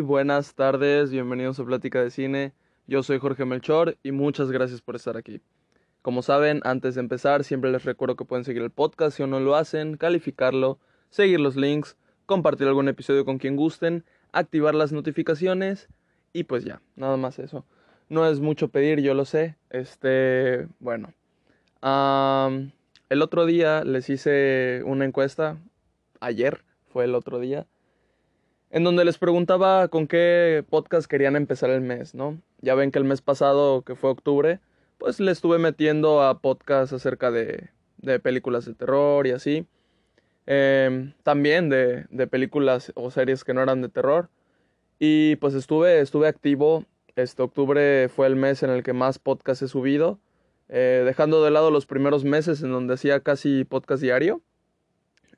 Buenas tardes, bienvenidos a Plática de Cine. Yo soy Jorge Melchor y muchas gracias por estar aquí. Como saben, antes de empezar, siempre les recuerdo que pueden seguir el podcast si aún no lo hacen, calificarlo, seguir los links, compartir algún episodio con quien gusten, activar las notificaciones y pues ya, nada más eso. No es mucho pedir, yo lo sé. Este, bueno. el otro día les hice una encuesta, ayer fue el otro día, en donde les preguntaba con qué podcast querían empezar el mes, ¿no? Ya ven que el mes pasado, que fue octubre, pues le estuve metiendo a podcasts acerca de, de películas de terror y así. Em, también de, de, películas o series que no eran de terror. Y pues estuve, estuve activo. Este octubre fue el mes en el que más podcasts he subido. Eh, dejando de lado los primeros meses en donde hacía casi podcast diario.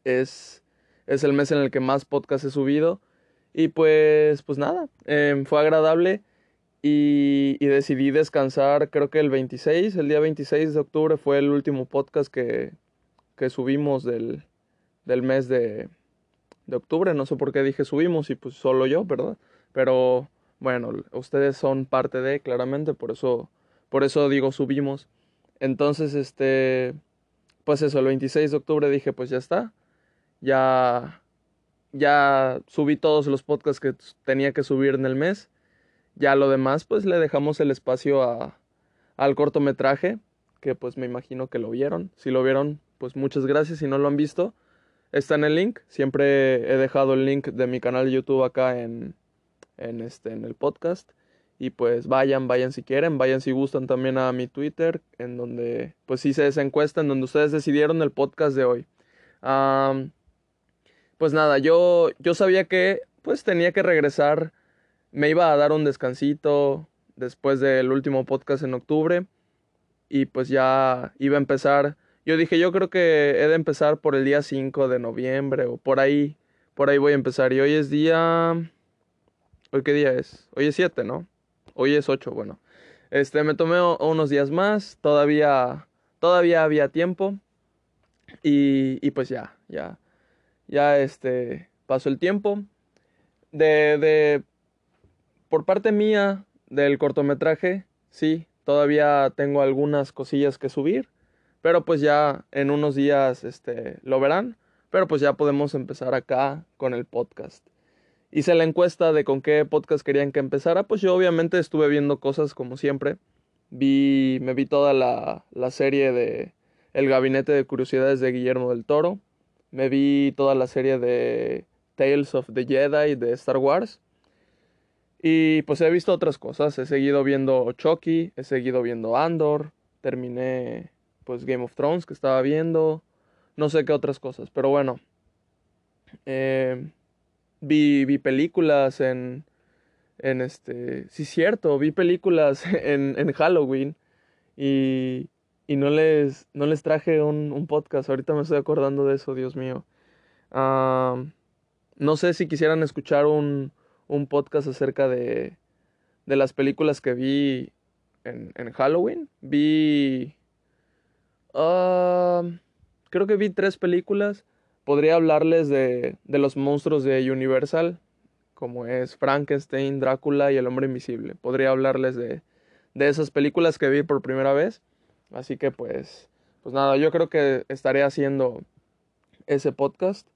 Es, es el mes en el que más podcasts he subido. Y pues, pues nada, em, fue agradable y, y, decidí descansar, creo que el 26, el día 26 de octubre fue el último podcast que, que subimos del, del mes de, de octubre. No sé por qué dije subimos y pues solo yo, ¿verdad? Pero bueno, ustedes son parte de, claramente, por eso, por eso digo subimos. Entonces, este, pues eso, el 26 de octubre dije, pues ya está, ya ya subí todos los podcasts que tenía que subir en el mes. Ya lo demás, pues le dejamos el espacio a, al cortometraje, que pues me imagino que lo vieron. Si lo vieron, pues muchas gracias. Si no lo han visto, está en el link. Siempre he dejado el link de mi canal de YouTube acá en, en, este, en el podcast. Y pues vayan, vayan si quieren, vayan si gustan también a mi Twitter, en donde pues hice esa encuesta en donde ustedes decidieron el podcast de hoy pues nada, yo, yo sabía que pues tenía que regresar, me iba a dar un descansito después del último podcast en octubre y pues ya iba a empezar. Yo dije, yo creo que he de empezar por el día 5 de noviembre o por ahí, por ahí voy a empezar. Y hoy es día... ¿Hoy qué día es? Hoy es 7, ¿no? Hoy es 8, bueno. Este, me tomé unos días más, todavía, todavía había tiempo y, y pues ya, ya ya este pasó el tiempo. De, de por parte mía del cortometraje, sí, todavía tengo algunas cosillas que subir, pero pues ya en unos días este lo verán, pero pues ya podemos empezar acá con el podcast. Hice la encuesta de con qué podcast querían que empezara, pues yo obviamente estuve viendo cosas como siempre. Vi, me vi toda la, la serie de El Gabinete de Curiosidades de Guillermo del Toro. Me vi toda la serie de Tales of the Jedi de Star Wars. Y pues he visto otras cosas. He seguido viendo Chucky, he seguido viendo Andor. Terminé pues Game of Thrones que estaba viendo. No sé qué otras cosas. Pero bueno. Eh, vi, vi películas en, en este... Sí, cierto, vi películas en, en Halloween. Y, y no les, no les traje un, un, podcast. Ahorita me estoy acordando de eso, Dios mío. no sé si quisieran escuchar un, un podcast acerca de, de, las películas que vi en, en Halloween. Vi... creo que vi tres películas. Podría hablarles de, de los monstruos de Universal, como es Frankenstein, Drácula y El Hombre Invisible. Podría hablarles de, de esas películas que vi por primera vez. Así que pues, pues nada, yo creo que estaré haciendo ese podcast.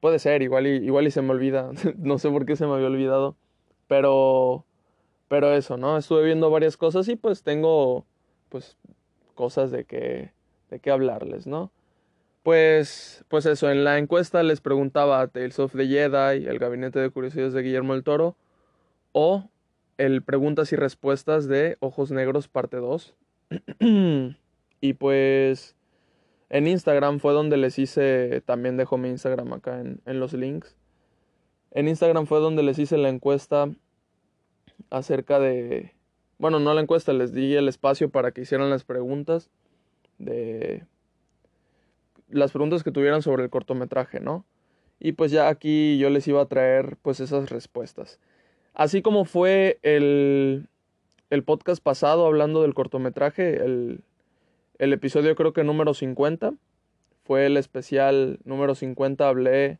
Puede ser, igual y, igual y se me olvida, no sé por qué se me había olvidado, pero, pero eso, ¿no? Estuve viendo varias cosas y pues tengo, pues, cosas de que, de qué hablarles, ¿no? Pues, pues eso, en la encuesta les preguntaba Tales of the Jedi, el gabinete de curiosidades de Guillermo del Toro, o el preguntas y respuestas de Ojos Negros parte 2. y pues en Instagram fue donde les hice, también dejo mi Instagram acá en, en los links. En Instagram fue donde les hice la encuesta acerca de, bueno, no la encuesta, les di el espacio para que hicieran las preguntas de las preguntas que tuvieran sobre el cortometraje, ¿no? Y pues ya aquí yo les iba a traer pues esas respuestas. Así como fue el, el podcast pasado hablando del cortometraje, el, el episodio creo que número 50, fue el especial número 50, hablé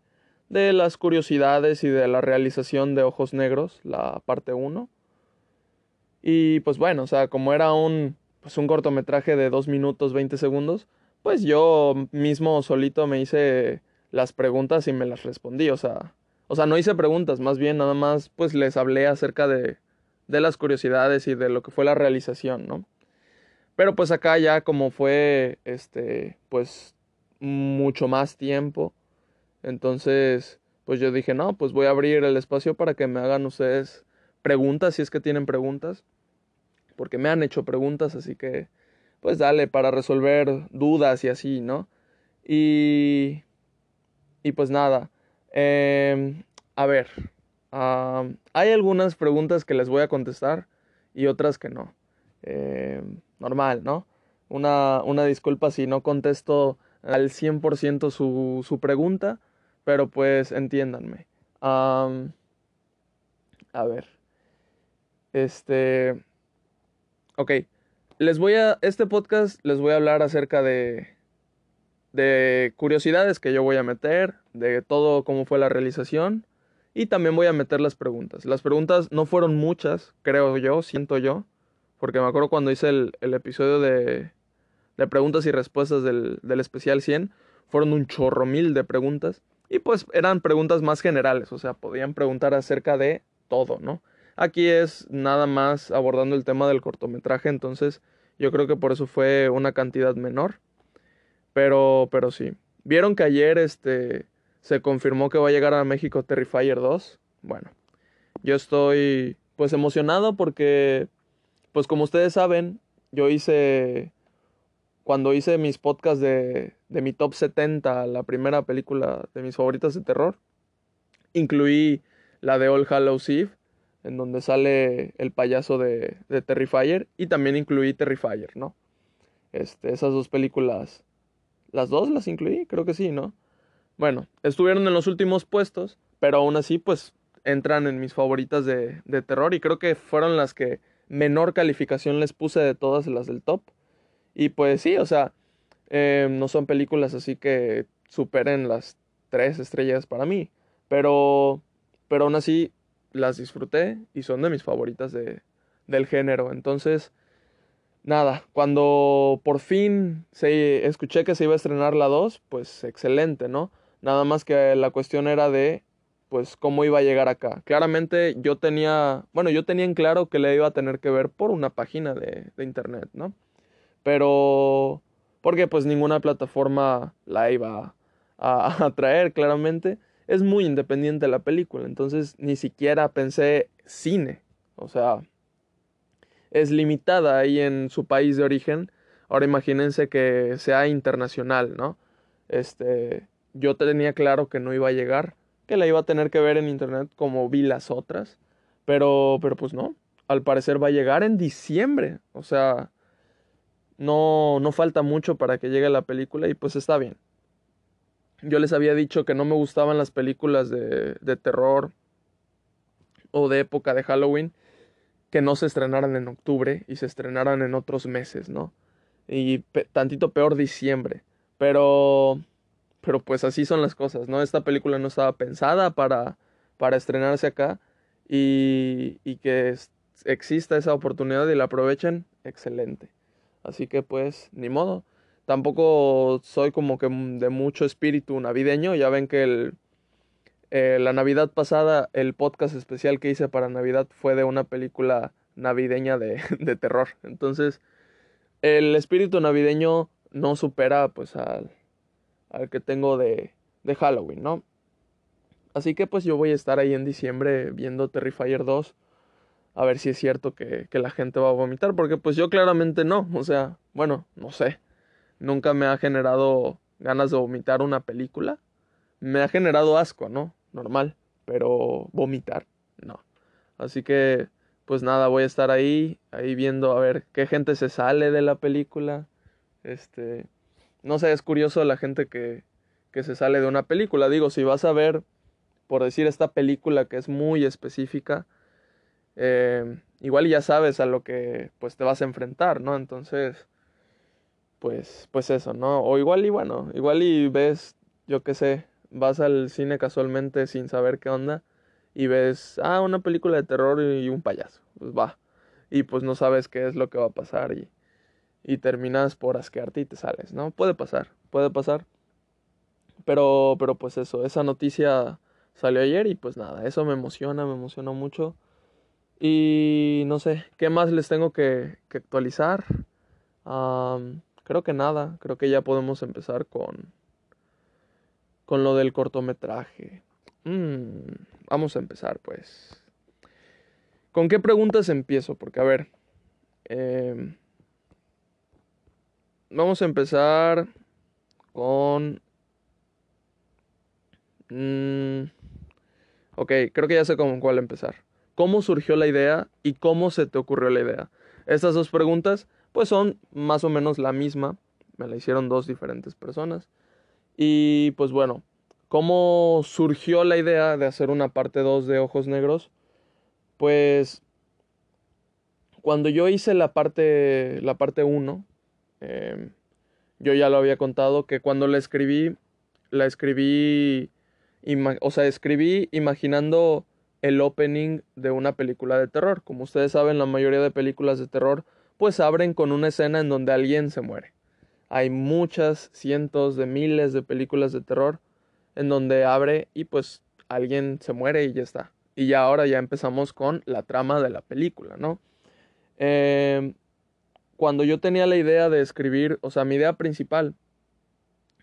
de las curiosidades y de la realización de Ojos Negros, la parte 1. Y pues bueno, o sea, como era un, pues un cortometraje de 2 minutos 20 segundos, pues yo mismo solito me hice las preguntas y me las respondí, o sea, o sea, no hice preguntas, más bien nada más pues les hablé acerca de, de las curiosidades y de lo que fue la realización, ¿no? Pero pues acá ya como fue, este, pues mucho más tiempo, entonces, pues yo dije, no, pues voy a abrir el espacio para que me hagan ustedes preguntas, si es que tienen preguntas, porque me han hecho preguntas, así que, pues dale, para resolver dudas y así, ¿no? Y, y pues nada, eh, a ver, hay algunas preguntas que les voy a contestar y otras que no. Eh, normal, ¿no? Una, una disculpa si no contesto al 100% su, su pregunta, pero pues entiéndanme. a ver. Este. Ok. Les voy a. Este podcast les voy a hablar acerca de. De curiosidades que yo voy a meter. De todo cómo fue la realización. Y también voy a meter las preguntas. Las preguntas no fueron muchas, creo yo, siento yo. Porque me acuerdo cuando hice el, el episodio de, de preguntas y respuestas del, del especial 100. Fueron un chorro mil de preguntas. Y pues eran preguntas más generales, o sea, podían preguntar acerca de todo, ¿no? Aquí es nada más abordando el tema del cortometraje, entonces yo creo que por eso fue una cantidad menor. Pero, pero sí. ¿Vieron que ayer este, se confirmó que va a llegar a México Terrifier 2? Bueno, yo estoy pues emocionado porque, pues como ustedes saben, yo hice cuando hice mis podcasts de, de mi top 70, la primera película de mis favoritas de terror, incluí la de All Hallows Eve, en donde sale el payaso de, de Terrifier, y también incluí Terrifier, ¿no? Este, esas dos películas, las dos las incluí, creo que sí, ¿no? Bueno, estuvieron en los últimos puestos, pero aún así, pues, entran en mis favoritas de, de terror, y creo que fueron las que menor calificación les puse de todas las del top. Y pues sí, o sea, eh, no son películas así que superen las tres estrellas para mí. Pero, pero aún así las disfruté y son de mis favoritas de, del género. Entonces, nada, cuando por fin se, escuché que se iba a estrenar la 2, pues excelente, ¿no? Nada más que la cuestión era de, pues, cómo iba a llegar acá. Claramente yo tenía, bueno, yo tenía en claro que le iba a tener que ver por una página de, de internet, ¿no? Pero, porque pues ninguna plataforma la iba a, a traer, claramente. Es muy independiente la película, entonces ni siquiera pensé cine. O sea, es limitada ahí en su país de origen. Ahora imagínense que sea internacional, ¿no? Este, yo tenía claro que no iba a llegar, que la iba a tener que ver en internet como vi las otras, pero pero pues no. Al parecer va a llegar en diciembre, o sea, no, no falta mucho para que llegue la película y pues está bien. Yo les había dicho que no me gustaban las películas de, de terror o de época de Halloween que no se estrenaran en octubre y se estrenaran en otros meses, ¿no? Y tantito peor diciembre. Pero, pero pues así son las cosas, ¿no? Esta película no estaba pensada para, para estrenarse acá y, y que exista esa oportunidad y la aprovechen, excelente. Así que pues, ni modo. Tampoco soy como que de mucho espíritu navideño. Ya ven que el, eh, la Navidad pasada, el podcast especial que hice para Navidad fue de una película navideña de, de terror. Entonces, el espíritu navideño no supera pues al, al que tengo de, de Halloween, ¿no? Así que pues yo voy a estar ahí en diciembre viendo Terrifier 2 a ver si es cierto que, que, la gente va a vomitar, porque pues yo claramente no, o sea, bueno, no sé, nunca me ha generado ganas de vomitar una película, me ha generado asco, ¿no? Normal, pero vomitar, no. Así que, pues nada, voy a estar ahí, ahí viendo a ver qué gente se sale de la película, este, no sé, es curioso la gente que, que se sale de una película, digo, si vas a ver, por decir, esta película que es muy específica, eh, igual ya sabes a lo que pues te vas a enfrentar, ¿no? Entonces, pues, pues eso, ¿no? O igual y bueno, igual y ves, yo qué sé, vas al cine casualmente sin saber qué onda y ves, ah, una película de terror y un payaso, pues va. Y pues no sabes qué es lo que va a pasar y, y terminas por asquearte y te sales, ¿no? Puede pasar, puede pasar. Pero, pero pues eso, esa noticia salió ayer y pues nada, eso me emociona, me emociona mucho. Y no sé, ¿qué más les tengo que, que actualizar? creo que nada, creo que ya podemos empezar con, con lo del cortometraje. Mm, vamos a empezar pues. ¿Con qué preguntas empiezo? Porque a ver, em, vamos a empezar con... Mm, ok, creo que ya sé con cuál empezar. ¿Cómo surgió la idea y cómo se te ocurrió la idea? Estas dos preguntas pues son más o menos la misma. Me la hicieron dos diferentes personas. Y pues bueno, ¿cómo surgió la idea de hacer una parte 2 de Ojos Negros? Pues cuando yo hice la parte la parte 1, em, yo ya lo había contado que cuando la escribí, la escribí, o sea, escribí imaginando el opening de una película de terror. Como ustedes saben, la mayoría de películas de terror pues abren con una escena en donde alguien se muere. Hay muchas, cientos de miles de películas de terror en donde abre y pues alguien se muere y ya está. Y ya ahora ya empezamos con la trama de la película, ¿no? Em, cuando yo tenía la idea de escribir, o sea, mi idea principal,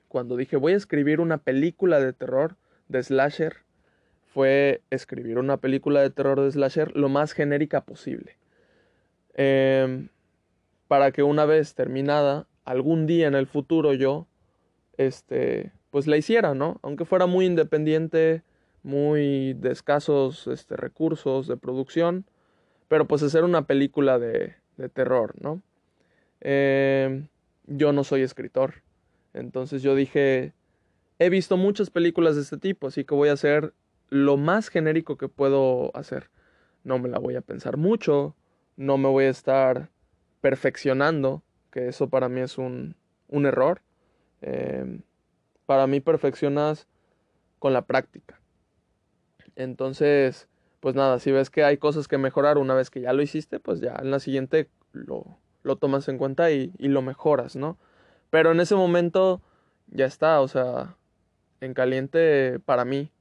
cuando dije voy a escribir una película de terror, de slasher, fue escribir una película de terror de slasher lo más genérica posible. Eh, para que una vez terminada, algún día en el futuro yo, este, pues la hiciera, ¿no? Aunque fuera muy independiente, muy de escasos este, recursos de producción, pero pues hacer una película de, de terror, ¿no? Em, yo no soy escritor, entonces yo dije, he visto muchas películas de este tipo, así que voy a hacer lo más genérico que puedo hacer. No me la voy a pensar mucho, no me voy a estar perfeccionando, que eso para mí es un, un error. Em, para mí perfeccionas con la práctica. Entonces, pues nada, si ves que hay cosas que mejorar una vez que ya lo hiciste, pues ya en la siguiente lo, lo tomas en cuenta y, lo mejoras, ¿no? Pero en ese momento ya está, o sea, en caliente para mí,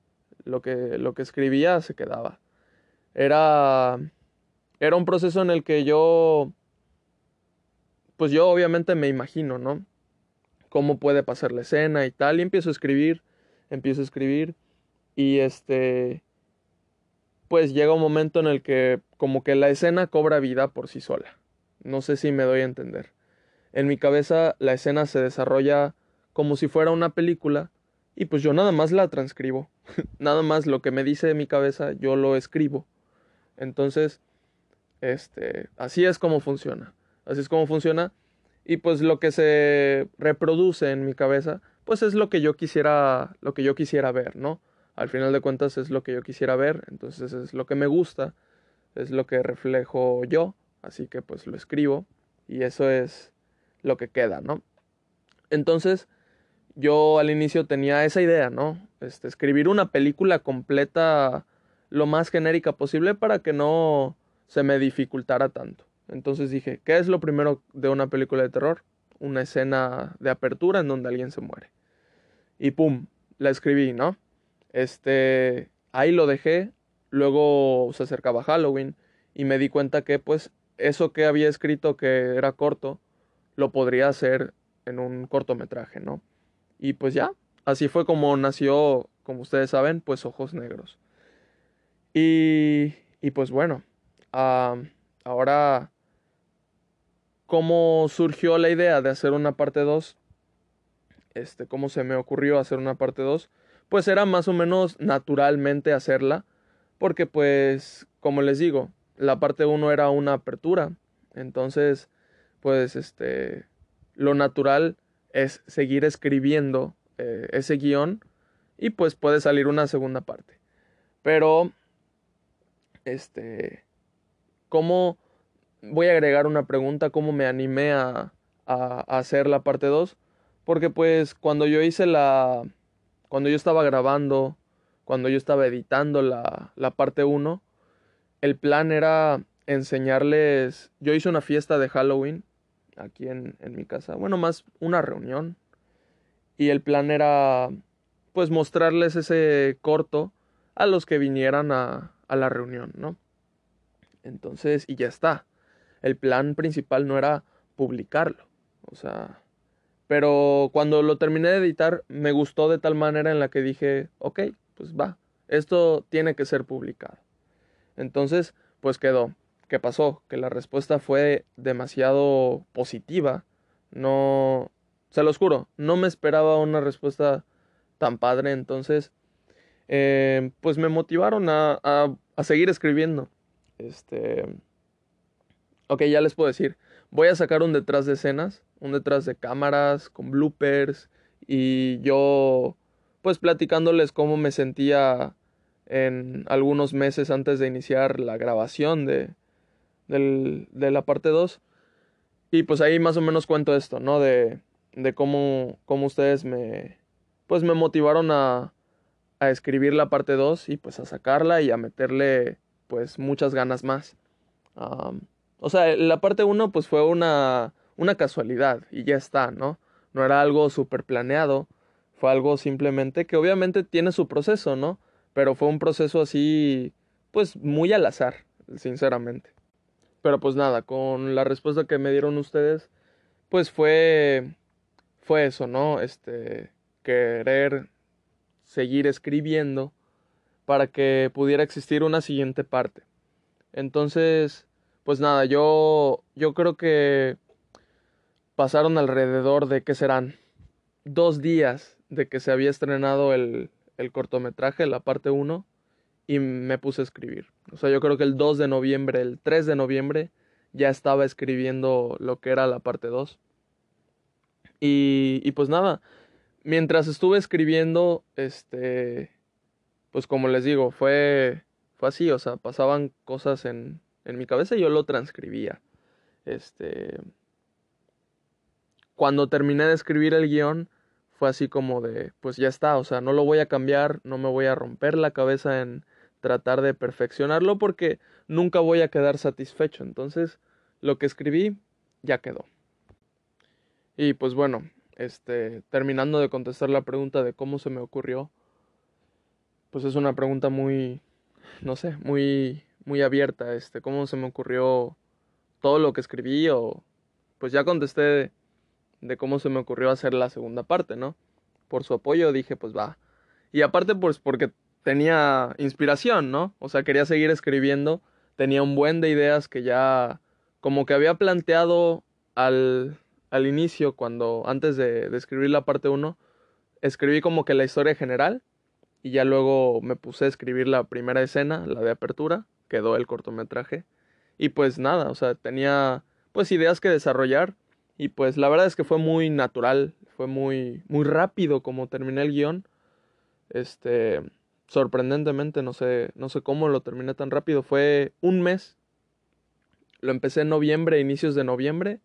lo que, lo que escribía se quedaba. Era, era un proceso en el que yo pues yo obviamente me imagino, ¿no? Cómo puede pasar la escena y tal. Y empiezo a escribir, empiezo a escribir. Y este, pues llega un momento en el que como que la escena cobra vida por sí sola. No sé si me doy a entender. En mi cabeza la escena se desarrolla como si fuera una película y pues yo nada más la transcribo. nada más lo que me dice mi cabeza yo lo escribo. Entonces, este, así es como funciona. Así es como funciona. Y pues lo que se reproduce en mi cabeza, pues es lo que yo quisiera, lo que yo quisiera ver, ¿no? Al final de cuentas es lo que yo quisiera ver, entonces es lo que me gusta, es lo que reflejo yo, así que pues lo escribo y eso es lo que queda, ¿no? Entonces, yo al inicio tenía esa idea, ¿no? Este, escribir una película completa lo más genérica posible para que no se me dificultara tanto. Entonces dije, ¿qué es lo primero de una película de terror? Una escena de apertura en donde alguien se muere. Y pum, la escribí, ¿no? Este, ahí lo dejé, luego se acercaba Halloween y me di cuenta que pues eso que había escrito que era corto, lo podría hacer en un cortometraje, ¿no? Y pues ya, así fue como nació, como ustedes saben, pues Ojos Negros. Y, y pues bueno, ahora cómo surgió la idea de hacer una parte 2, este, cómo se me ocurrió hacer una parte 2, pues era más o menos naturalmente hacerla, porque pues, como les digo, la parte 1 era una apertura, entonces, pues, este, lo natural es seguir escribiendo eh, ese guion y pues puede salir una segunda parte. Pero, este, ¿cómo voy a agregar una pregunta, cómo me animé a, a, hacer la parte 2, porque pues cuando yo hice la, cuando yo estaba grabando, cuando yo estaba editando la, la parte 1, el plan era enseñarles, yo hice una fiesta de Halloween aquí en, en mi casa, bueno, más una reunión, y el plan era pues mostrarles ese corto a los que vinieran a, a la reunión, ¿no? Entonces, y ya está. El plan principal no era publicarlo, o sea, pero cuando lo terminé de editar me gustó de tal manera en la que dije, ok, pues va, esto tiene que ser publicado. Entonces, pues quedó. ¿Qué pasó? Que la respuesta fue demasiado positiva. No, se los juro, no me esperaba una respuesta tan padre. Entonces, eh, pues me motivaron a, a, a seguir escribiendo. Este, ok, ya les puedo decir. Voy a sacar un detrás de escenas, un detrás de cámaras, con bloopers y yo pues platicándoles cómo me sentía en algunos meses antes de iniciar la grabación de, del, de la parte 2. Y pues ahí más o menos cuento esto, ¿no? De, de cómo, cómo ustedes me, pues me motivaron a, a escribir la parte 2 y pues a sacarla y a meterle pues muchas ganas más. O sea, la parte 1 pues fue una, una casualidad y ya está, ¿no? No era algo súper planeado, fue algo simplemente que obviamente tiene su proceso, ¿no? Pero fue un proceso así, pues muy al azar, sinceramente. Pero pues nada, con la respuesta que me dieron ustedes, pues fue, fue eso, ¿no? Este, querer seguir escribiendo para que pudiera existir una siguiente parte. Entonces, pues nada, yo, yo creo que pasaron alrededor de, ¿qué serán? Dos días de que se había estrenado el, el cortometraje, la parte 1, y me puse a escribir. O sea, yo creo que el 2 de noviembre, el 3 de noviembre, ya estaba escribiendo lo que era la parte 2. Y, y pues nada, mientras estuve escribiendo, este, pues como les digo, fue, fue así, o sea, pasaban cosas en, en mi cabeza y yo lo transcribía. Este. Cuando terminé de escribir el guion, fue así como de, pues ya está, o sea, no lo voy a cambiar, no me voy a romper la cabeza en tratar de perfeccionarlo porque nunca voy a quedar satisfecho. Entonces, lo que escribí ya quedó. Y pues bueno, este, terminando de contestar la pregunta de cómo se me ocurrió, pues es una pregunta muy, no sé, muy muy abierta, este, cómo se me ocurrió todo lo que escribí o pues ya contesté de, cómo se me ocurrió hacer la segunda parte, ¿no? Por su apoyo dije, pues va. Y aparte pues porque tenía inspiración, ¿no? O sea, quería seguir escribiendo, tenía un buen de ideas que ya como que había planteado al, al inicio, cuando antes de, escribir la parte 1, escribí como que la historia general y ya luego me puse a escribir la primera escena, la de apertura, quedó el cortometraje. Y pues nada, o sea, tenía pues ideas que desarrollar y pues la verdad es que fue muy natural, fue muy muy rápido como terminé el guion. Este, sorprendentemente, no sé, no sé cómo lo terminé tan rápido, fue un mes. Lo empecé en noviembre, inicios de noviembre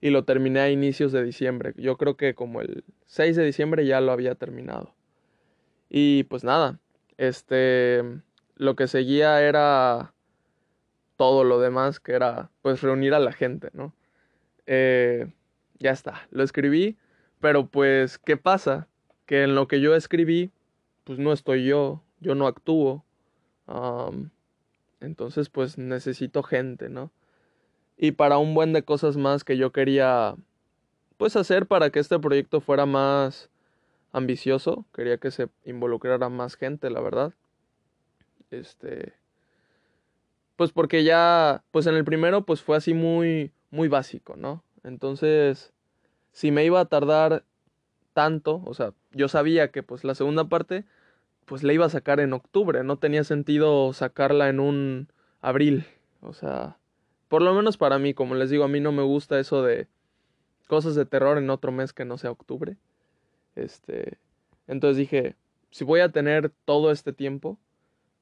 y lo terminé a inicios de diciembre. Yo creo que como el 6 de diciembre ya lo había terminado. Y pues nada, este lo que seguía era todo lo demás, que era pues reunir a la gente, ¿no? Eh, ya está, lo escribí, pero pues, ¿qué pasa? Que en lo que yo escribí, pues no estoy yo, yo no actúo. entonces, pues necesito gente, ¿no? Y para un buen de cosas más que yo quería, pues hacer para que este proyecto fuera más ambicioso, quería que se involucrara más gente, la verdad. Este. Pues porque ya. Pues en el primero, pues fue así muy. Muy básico, ¿no? Entonces. Si me iba a tardar tanto. O sea, yo sabía que pues la segunda parte. Pues la iba a sacar en octubre. No tenía sentido sacarla en un abril. O sea. Por lo menos para mí, como les digo, a mí no me gusta eso de cosas de terror en otro mes que no sea octubre. Este, entonces dije, si voy a tener todo este tiempo,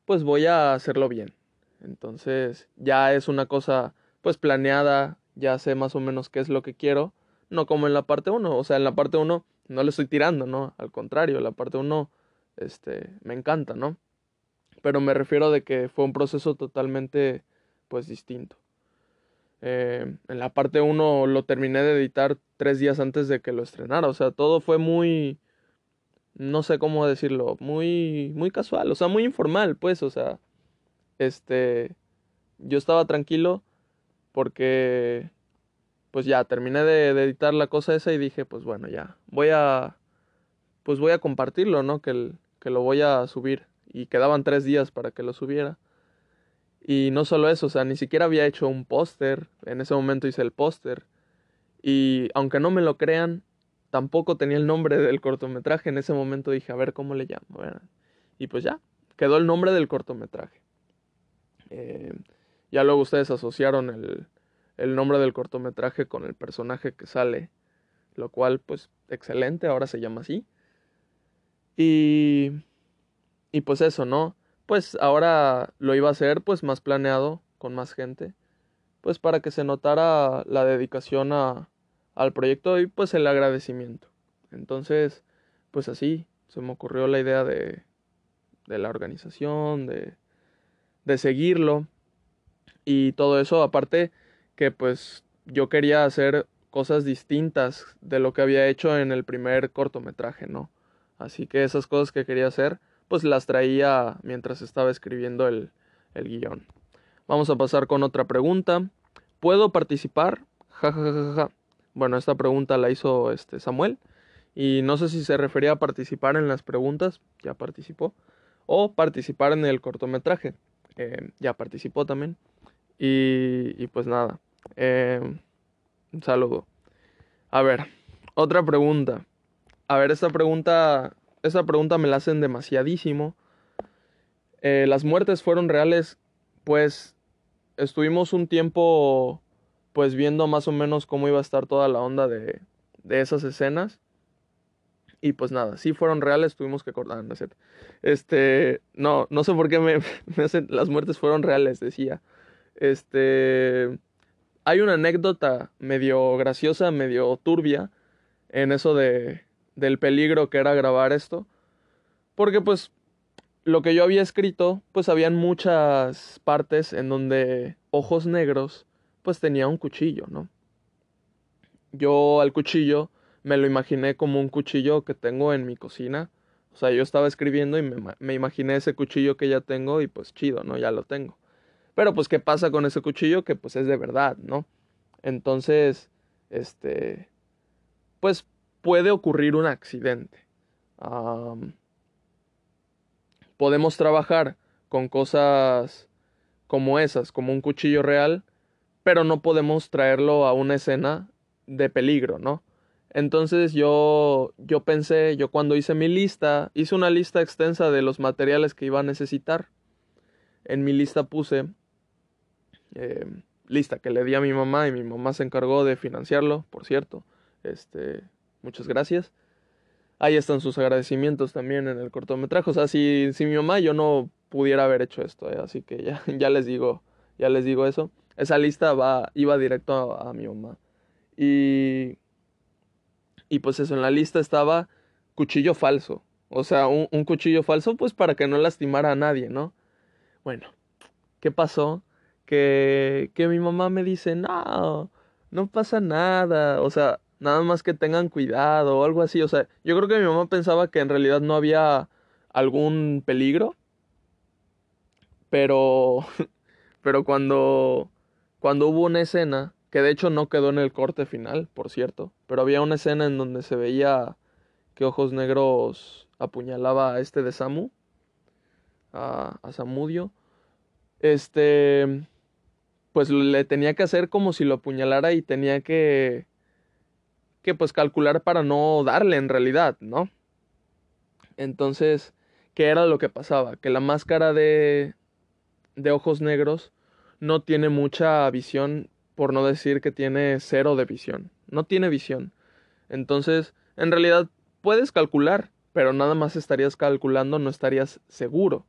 pues voy a hacerlo bien. Entonces ya es una cosa pues planeada, ya sé más o menos qué es lo que quiero, no como en la parte 1, o sea, en la parte 1 no le estoy tirando, ¿no? Al contrario, la parte 1 este, me encanta, ¿no? Pero me refiero de que fue un proceso totalmente, pues, distinto. Eh, en la parte 1 lo terminé de editar tres días antes de que lo estrenara. O sea, todo fue muy, no sé cómo decirlo, muy, muy casual, o sea, muy informal, pues, o sea, este, yo estaba tranquilo porque, pues ya, terminé de, editar la cosa esa y dije, pues bueno, ya, voy a, pues voy a compartirlo, ¿no? Que, que lo voy a subir. Y quedaban tres días para que lo subiera. Y no solo eso, o sea, ni siquiera había hecho un póster. En ese momento hice el póster. Y aunque no me lo crean, tampoco tenía el nombre del cortometraje. En ese momento dije, a ver cómo le llamo. Y pues ya, quedó el nombre del cortometraje. Eh, ya luego ustedes asociaron el, el nombre del cortometraje con el personaje que sale. Lo cual, pues, excelente, ahora se llama así. Y, y pues eso, ¿no? Pues ahora lo iba a hacer pues más planeado, con más gente, pues para que se notara la dedicación a, al proyecto y pues el agradecimiento. Entonces, pues así se me ocurrió la idea de, de la organización, de, de seguirlo y todo eso, aparte que pues yo quería hacer cosas distintas de lo que había hecho en el primer cortometraje, ¿no? Así que esas cosas que quería hacer, pues las traía mientras estaba escribiendo el, el guion. Vamos a pasar con otra pregunta. ¿Puedo participar? Ja, ja, ja, ja. Bueno, esta pregunta la hizo este Samuel. Y no sé si se refería a participar en las preguntas, ya participó. O participar en el cortometraje, eh, ya participó también. Y, pues nada, eh, un saludo. A ver, otra pregunta. A ver, esta pregunta, esta pregunta me la hacen demasiadísimo. Eh, las muertes fueron reales, pues estuvimos un tiempo pues viendo más o menos cómo iba a estar toda la onda de, de esas escenas. Y pues nada, sí fueron reales, tuvimos que acordar, no. Este, no, no sé por qué me, me hacen, las muertes fueron reales, decía. Este, hay una anécdota medio graciosa, medio turbia en eso de, del peligro que era grabar esto. Porque pues lo que yo había escrito, pues habían muchas partes en donde Ojos Negros pues tenía un cuchillo, ¿no? Yo al cuchillo me lo imaginé como un cuchillo que tengo en mi cocina. O sea, yo estaba escribiendo y me, me imaginé ese cuchillo que ya tengo y pues chido, ¿no? Ya lo tengo. Pero pues, ¿qué pasa con ese cuchillo? Que pues es de verdad, ¿no? Entonces, este, pues puede ocurrir un accidente. podemos trabajar con cosas como esas, como un cuchillo real, pero no podemos traerlo a una escena de peligro, ¿no? Entonces yo, yo pensé, yo cuando hice mi lista, hice una lista extensa de los materiales que iba a necesitar. En mi lista puse eh, lista que le di a mi mamá y mi mamá se encargó de financiarlo, por cierto. Este, Muchas gracias. Ahí están sus agradecimientos también en el cortometraje. O sea, si, si mi mamá yo no pudiera haber hecho esto, ¿eh? así que ya, ya les digo, ya les digo eso. Esa lista iba directo a, mi mamá. Y, y pues eso, en la lista estaba cuchillo falso. O sea, un, un cuchillo falso pues para que no lastimara a nadie, ¿no? Bueno, ¿qué pasó? Que, que mi mamá me dice, no, no pasa nada. O sea, Nada más que tengan cuidado o algo así. O sea, yo creo que mi mamá pensaba que en realidad no había algún peligro. Pero. Pero cuando. Cuando hubo una escena. Que de hecho no quedó en el corte final, por cierto. Pero había una escena en donde se veía que Ojos Negros apuñalaba a este de Samu. A, a Samudio. Este. Pues le tenía que hacer como si lo apuñalara y tenía que que pues calcular para no darle en realidad, ¿no? Entonces, ¿qué era lo que pasaba? Que la máscara de, de ojos negros no tiene mucha visión, por no decir que tiene cero de visión. No tiene visión. Entonces, en realidad puedes calcular, pero nada más estarías calculando, no estarías seguro.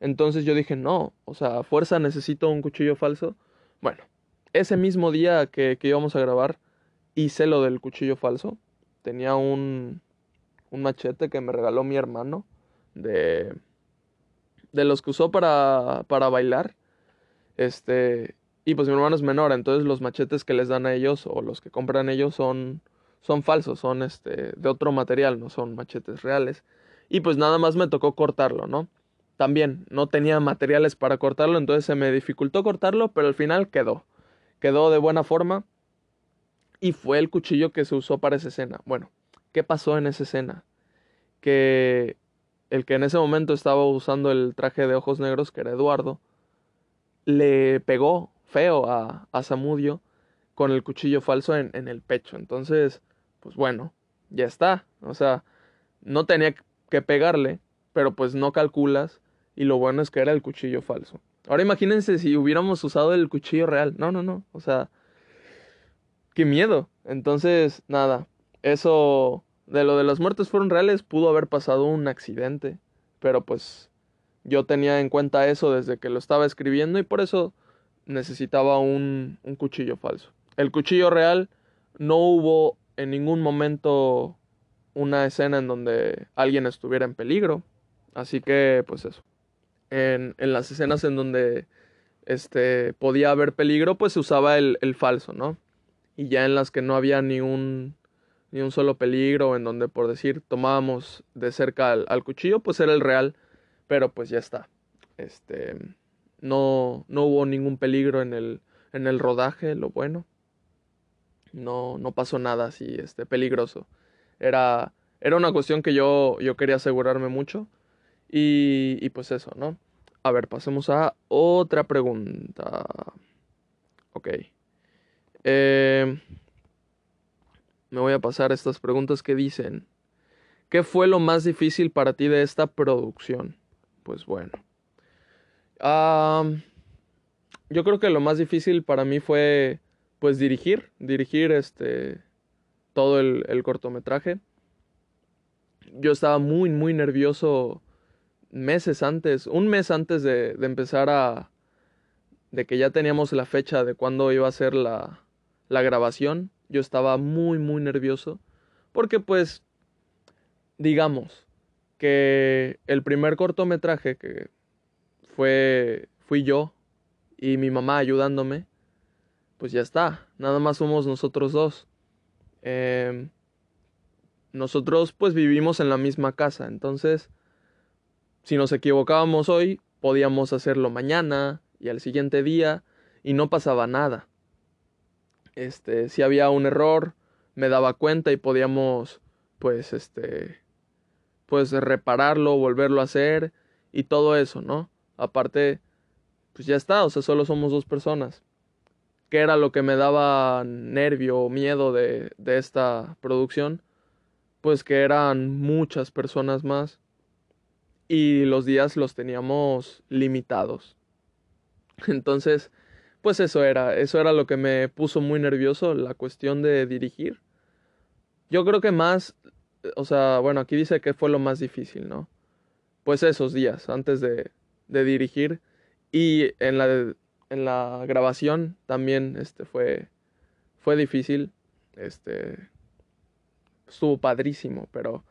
Entonces yo dije, no, o sea, a fuerza necesito un cuchillo falso. Bueno, ese mismo día que, que íbamos a grabar, hice lo del cuchillo falso. Tenía un, un machete que me regaló mi hermano, de, de los que usó para, para bailar. Este, y pues mi hermano es menor, entonces los machetes que les dan a ellos o los que compran ellos son, son falsos, son este, de otro material, no son machetes reales. Y pues nada más me tocó cortarlo, ¿no? También no tenía materiales para cortarlo, entonces se me dificultó cortarlo, pero al final quedó. Quedó de buena forma. Y fue el cuchillo que se usó para esa escena. Bueno, ¿qué pasó en esa escena? Que el que en ese momento estaba usando el traje de ojos negros, que era Eduardo, le pegó feo a, a Samudio con el cuchillo falso en, en, el pecho. Entonces, pues bueno, ya está. O sea, no tenía que pegarle, pero pues no calculas. Y lo bueno es que era el cuchillo falso. Ahora imagínense si hubiéramos usado el cuchillo real. No, no, no. O sea, qué miedo. Entonces, nada. Eso de lo de las muertes fueron reales. Pudo haber pasado un accidente. Pero pues yo tenía en cuenta eso desde que lo estaba escribiendo y por eso necesitaba un, un cuchillo falso. El cuchillo real no hubo en ningún momento una escena en donde alguien estuviera en peligro. Así que, pues eso. En, en las escenas en donde este, podía haber peligro, pues se usaba el, el, falso, ¿no? Y ya en las que no había ni un, ni un solo peligro, en donde, por decir, tomábamos de cerca al, al cuchillo, pues era el real. Pero pues ya está. Este no, no hubo ningún peligro en el, en el rodaje, lo bueno. No, no pasó nada así este, peligroso. Era, era una cuestión que yo, yo quería asegurarme mucho. Y, y pues eso, ¿no? A ver, pasemos a otra pregunta. Ok. Eh, me voy a pasar estas preguntas que dicen. ¿Qué fue lo más difícil para ti de esta producción? Pues bueno. Yo creo que lo más difícil para mí fue pues dirigir, dirigir este todo el, cortometraje. Yo estaba muy, muy nervioso meses antes, un mes antes de, de empezar a, de que ya teníamos la fecha de cuándo iba a ser la, la grabación. Yo estaba muy, muy nervioso porque pues, digamos, que el primer cortometraje que fue, fui yo y mi mamá ayudándome, pues ya está, nada más somos nosotros dos. Eh, nosotros pues vivimos en la misma casa, entonces si nos equivocábamos hoy, podíamos hacerlo mañana y al siguiente día y no pasaba nada. Este, si había un error, me daba cuenta y podíamos pues este pues repararlo, volverlo a hacer y todo eso, ¿no? Aparte, pues ya está, o sea, solo somos dos personas. ¿Qué era lo que me daba nervio o miedo de, de esta producción? Pues que eran muchas personas más y los días los teníamos limitados. Entonces, pues eso era, eso era lo que me puso muy nervioso, la cuestión de dirigir. Yo creo que más, o sea, bueno, aquí dice que fue lo más difícil, ¿no? Pues esos días antes de, de dirigir y en la, en la grabación también este, fue, fue difícil, este, estuvo padrísimo, pero,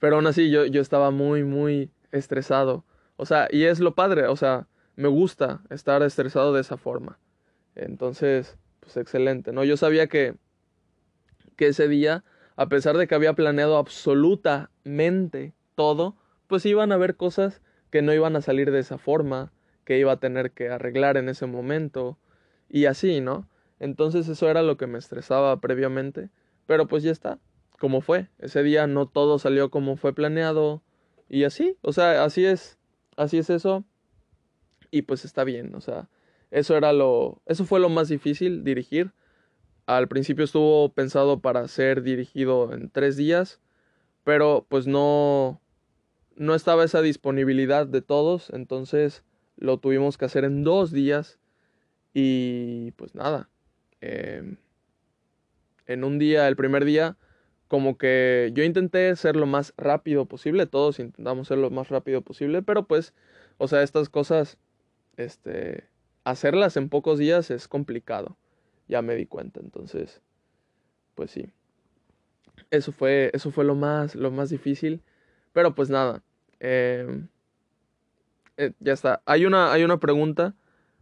pero aún así yo, yo estaba muy, muy estresado, o sea, y es lo padre, o sea, me gusta estar estresado de esa forma, entonces, pues excelente, ¿no? Yo sabía que, que ese día, a pesar de que había planeado absolutamente todo, pues iban a haber cosas que no iban a salir de esa forma, que iba a tener que arreglar en ese momento y así, ¿no? Entonces eso era lo que me estresaba previamente, pero pues ya está, como fue. Ese día no todo salió como fue planeado y así, o sea, así es, así es eso y pues está bien, o sea, eso era lo, eso fue lo más difícil dirigir. Al principio estuvo pensado para ser dirigido en tres días, pero pues no, no estaba esa disponibilidad de todos, entonces lo tuvimos que hacer en dos días y pues nada, eh, en un día, el primer día, como que yo intenté ser lo más rápido posible, todos intentamos ser lo más rápido posible, pero pues, o sea, estas cosas, este, hacerlas en pocos días es complicado, ya me di cuenta, entonces, pues sí, eso fue, eso fue lo más, lo más difícil. Pero pues nada, Em, eh, ya está. Hay una, hay una pregunta.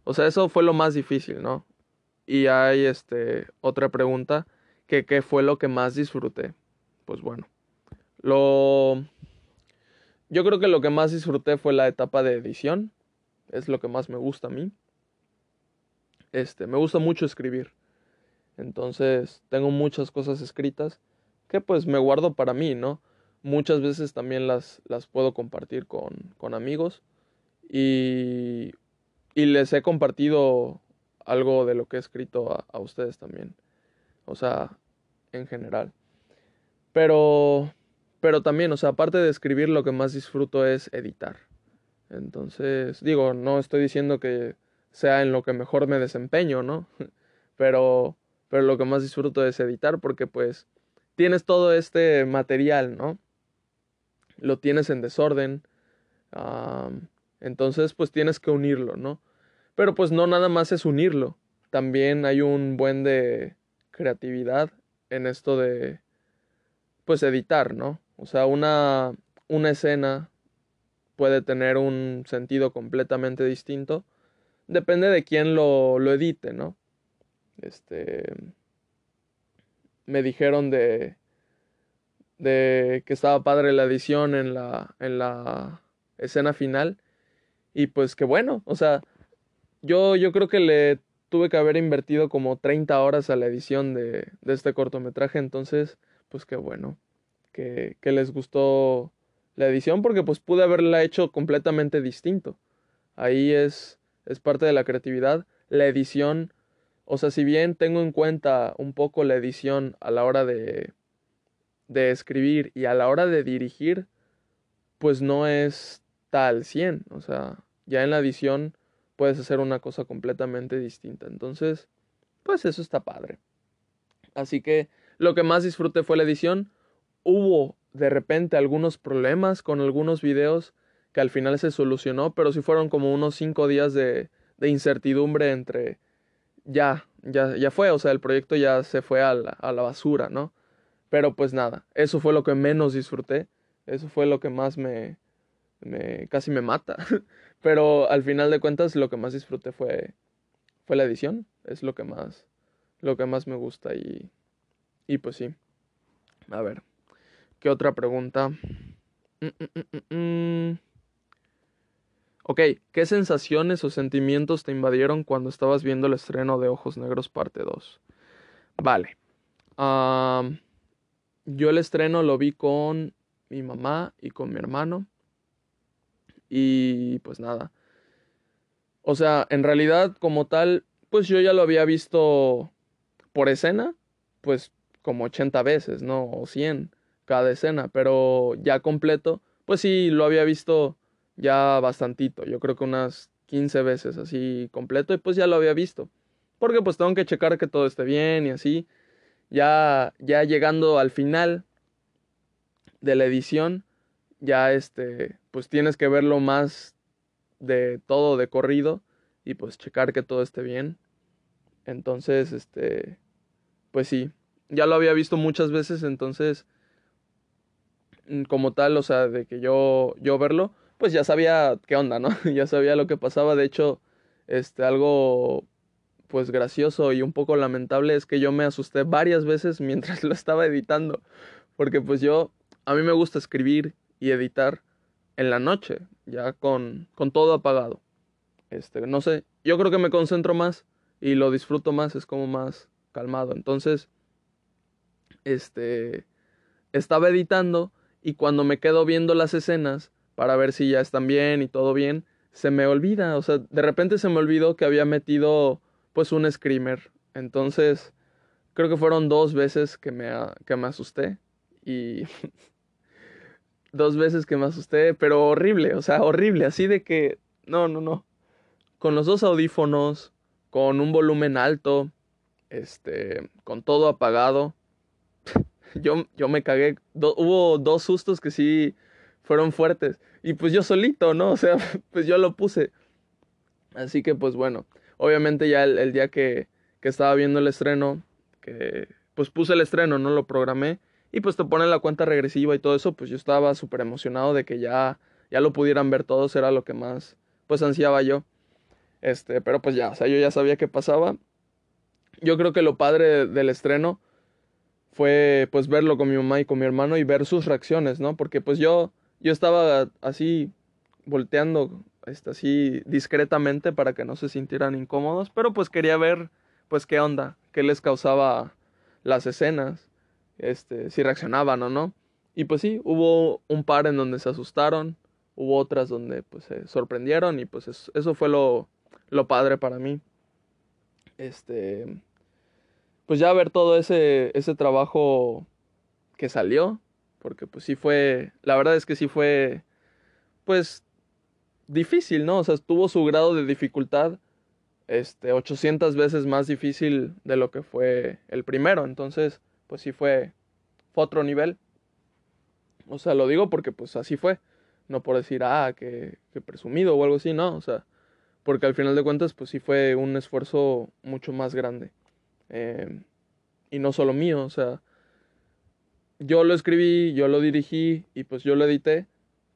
O sea, eso fue lo más difícil, ¿no? Y hay este, otra pregunta. ¿Qué fue lo que más disfruté? Pues bueno. Lo... Yo creo que lo que más disfruté fue la etapa de edición. Es lo que más me gusta a mí. Este, me gusta mucho escribir. Entonces, tengo muchas cosas escritas que pues me guardo para mí, ¿no? Muchas veces también las, las puedo compartir con, con amigos y, y, les he compartido algo de lo que he escrito a, a ustedes también. O sea, en general. Pero, pero también, o sea, aparte de escribir, lo que más disfruto es editar. Entonces, digo, no estoy diciendo que sea en lo que mejor me desempeño, ¿no? Pero, pero lo que más disfruto es editar porque pues tienes todo este material, ¿no? Lo tienes en desorden. entonces, pues tienes que unirlo, ¿no? Pero pues no nada más es unirlo. También hay un buen de creatividad en esto de, pues, editar, ¿no? O sea, una, una escena puede tener un sentido completamente distinto. Depende de quién lo, lo edite, ¿no? Este me dijeron de, de que estaba padre la edición en la, en la escena final. Y pues que bueno, o sea, yo, yo creo que le tuve que haber invertido como 30 horas a la edición de, de este cortometraje, entonces, pues qué bueno, que, que les gustó la edición porque pues pude haberla hecho completamente distinto. Ahí es, es parte de la creatividad. La edición o sea, si bien tengo en cuenta un poco la edición a la hora de, de escribir y a la hora de dirigir, pues no es tal 100. O sea, ya en la edición puedes hacer una cosa completamente distinta. Entonces, pues eso está padre. Así que lo que más disfruté fue la edición. Hubo de repente algunos problemas con algunos videos que al final se solucionó, pero sí fueron como unos 5 días de, de incertidumbre entre ya, ya, ya fue, o sea, el proyecto ya se fue a la, a la basura, ¿no? Pero pues nada, eso fue lo que menos disfruté, eso fue lo que más me, me casi me mata, pero al final de cuentas lo que más disfruté fue, fue la edición, es lo que más, lo que más me gusta y, y pues sí. A ver, ¿qué otra pregunta? Mm, mm, mm, Ok, ¿qué sensaciones o sentimientos te invadieron cuando estabas viendo el estreno de Ojos Negros parte 2? Vale. yo el estreno lo vi con mi mamá y con mi hermano. Y pues nada. O sea, en realidad como tal, pues yo ya lo había visto por escena, pues como 80 veces, ¿no? O 100 cada escena, pero ya completo, pues sí, lo había visto ya bastantito, yo creo que unas 15 veces así completo y pues ya lo había visto. Porque pues tengo que checar que todo esté bien y así. Ya, ya llegando al final de la edición, ya este, pues tienes que verlo más de todo de corrido y pues checar que todo esté bien. Entonces, este, pues sí, ya lo había visto muchas veces, entonces, mm, como tal, o sea, de que yo, yo verlo, pues ya sabía qué onda, ¿no? ya sabía lo que pasaba. De hecho, este, algo pues gracioso y un poco lamentable es que yo me asusté varias veces mientras lo estaba editando. Porque pues yo, a mí me gusta escribir y editar en la noche, ya con, con todo apagado. Este, no sé, yo creo que me concentro más y lo disfruto más, es como más calmado. Entonces, este, estaba editando y cuando me quedo viendo las escenas, para ver si ya están bien y todo bien, se me olvida, o sea, de repente se me olvidó que había metido pues un screamer. Entonces, creo que fueron dos veces que me, que me asusté y dos veces que me asusté, pero horrible, o sea, horrible, así de que no, no, no. Con los dos audífonos, con un volumen alto, este, con todo apagado. Yo, yo me cagué. hubo dos sustos que sí fueron fuertes. Y pues yo solito, ¿no? O sea, pues yo lo puse. Así que pues bueno, obviamente ya el, día que, que, estaba viendo el estreno, que pues puse el estreno, no lo programé, y pues te ponen la cuenta regresiva y todo eso, pues yo estaba súper emocionado de que ya, ya lo pudieran ver todos, era lo que más pues ansiaba yo. Este, pero pues ya, o sea, yo ya sabía qué pasaba. Yo creo que lo padre del estreno fue pues verlo con mi mamá y con mi hermano y ver sus reacciones, ¿no? Porque pues yo yo estaba así volteando este, así discretamente para que no se sintieran incómodos, pero pues quería ver pues qué onda, qué les causaba las escenas, este, si reaccionaban o no. Y pues sí, hubo un par en donde se asustaron, hubo otras donde pues se sorprendieron y pues eso, fue lo, lo padre para mí. Este, pues ya ver todo ese, ese trabajo que salió, porque pues sí fue, la verdad es que sí fue, pues difícil, ¿no? O sea, tuvo su grado de dificultad, este, 800 veces más difícil de lo que fue el primero, entonces, pues sí fue, fue otro nivel. O sea, lo digo porque pues así fue, no por decir, ah, que, que presumido o algo así, no, o sea, porque al final de cuentas, pues sí fue un esfuerzo mucho más grande. Eh, y no solo mío, o sea, yo lo escribí, yo lo dirigí y pues yo lo edité,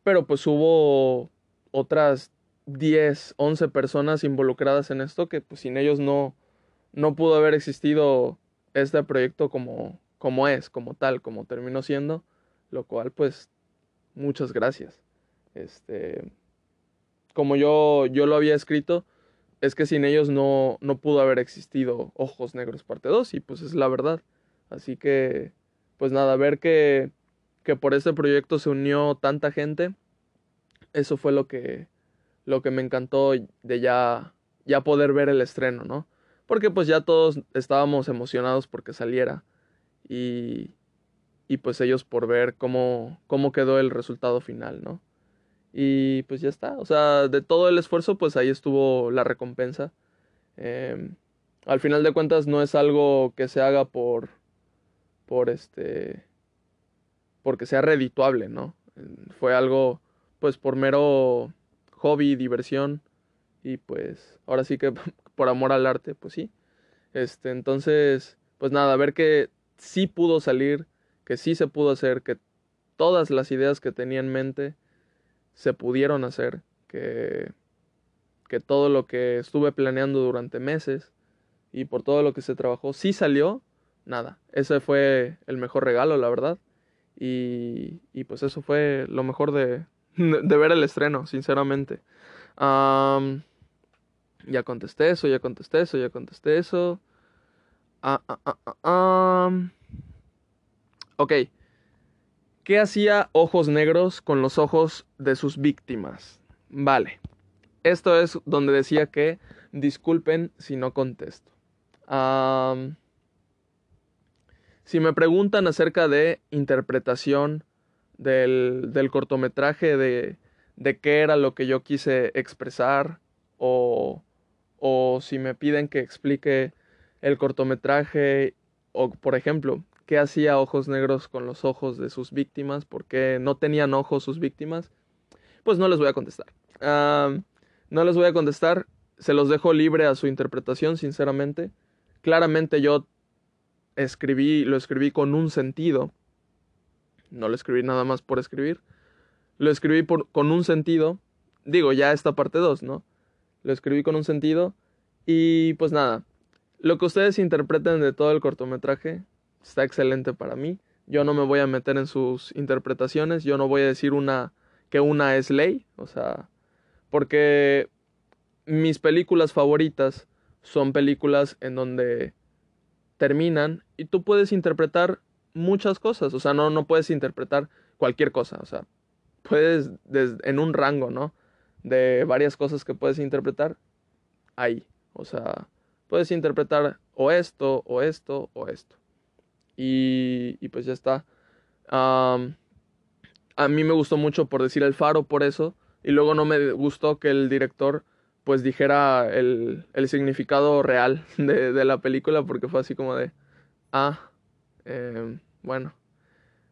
pero pues hubo otras 10, 11 personas involucradas en esto que pues sin ellos no, no pudo haber existido este proyecto como, como es, como tal, como terminó siendo, lo cual pues muchas gracias. Este, como yo, yo lo había escrito, es que sin ellos no, no pudo haber existido Ojos Negros parte 2 y pues es la verdad. Así que, pues nada, ver que, que por este proyecto se unió tanta gente eso fue lo que, lo que me encantó de ya, ya poder ver el estreno, ¿no? Porque pues ya todos estábamos emocionados porque saliera y, y pues ellos por ver cómo, cómo quedó el resultado final, ¿no? Y pues ya está, o sea, de todo el esfuerzo pues ahí estuvo la recompensa. Em, al final de cuentas no es algo que se haga por, por este, porque sea redituable, ¿no? Fue algo pues por mero hobby, diversión y pues ahora sí que por amor al arte, pues sí. Este, entonces, pues nada, ver que sí pudo salir, que sí se pudo hacer, que todas las ideas que tenía en mente se pudieron hacer, que que todo lo que estuve planeando durante meses y por todo lo que se trabajó sí salió, nada, ese fue el mejor regalo, la verdad. Y, y pues eso fue lo mejor de, de ver el estreno, sinceramente. ya contesté eso, ya contesté eso, ya contesté eso. Ah, ah, ah, ok. ¿Qué hacía Ojos Negros con los ojos de sus víctimas? Vale. Esto es donde decía que disculpen si no contesto. si me preguntan acerca de interpretación del, del cortometraje, de, de, qué era lo que yo quise expresar, o, o si me piden que explique el cortometraje, o por ejemplo, qué hacía Ojos Negros con los ojos de sus víctimas, por qué no tenían ojos sus víctimas, pues no les voy a contestar. no les voy a contestar, se los dejo libre a su interpretación, sinceramente. Claramente yo escribí, lo escribí con un sentido, no lo escribí nada más por escribir. Lo escribí con un sentido. Digo, ya esta parte 2, ¿no? Lo escribí con un sentido. Y pues nada, lo que ustedes interpreten de todo el cortometraje está excelente para mí. Yo no me voy a meter en sus interpretaciones. Yo no voy a decir una que una es ley. O sea, porque mis películas favoritas son películas en donde terminan y tú puedes interpretar muchas cosas, o sea, no, no puedes interpretar cualquier cosa, o sea, puedes en un rango, ¿no? De varias cosas que puedes interpretar, ahí, o sea, puedes interpretar o esto, o esto, o esto. Y, y pues ya está. a mí me gustó mucho por decir el faro por eso, y luego no me gustó que el director pues dijera el, el significado real de, de, la película porque fue así como de, ah, eh, bueno,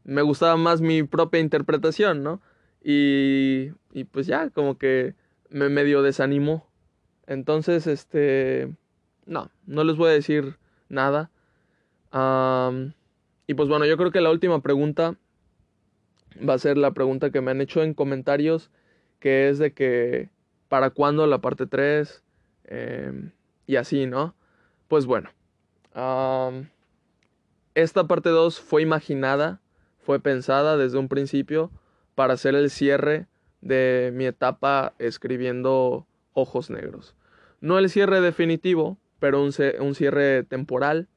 me gustaba más mi propia interpretación, ¿no? Y, y pues ya, como que me medio desanimó. Entonces, este, no, no les voy a decir nada. Y pues bueno, yo creo que la última pregunta va a ser la pregunta que me han hecho en comentarios que es de que para cuándo la parte 3 em, y así, ¿no? Pues bueno, esta parte 2 fue imaginada, fue pensada desde un principio para hacer el cierre de mi etapa escribiendo Ojos Negros. No el cierre definitivo, pero un, un cierre temporal.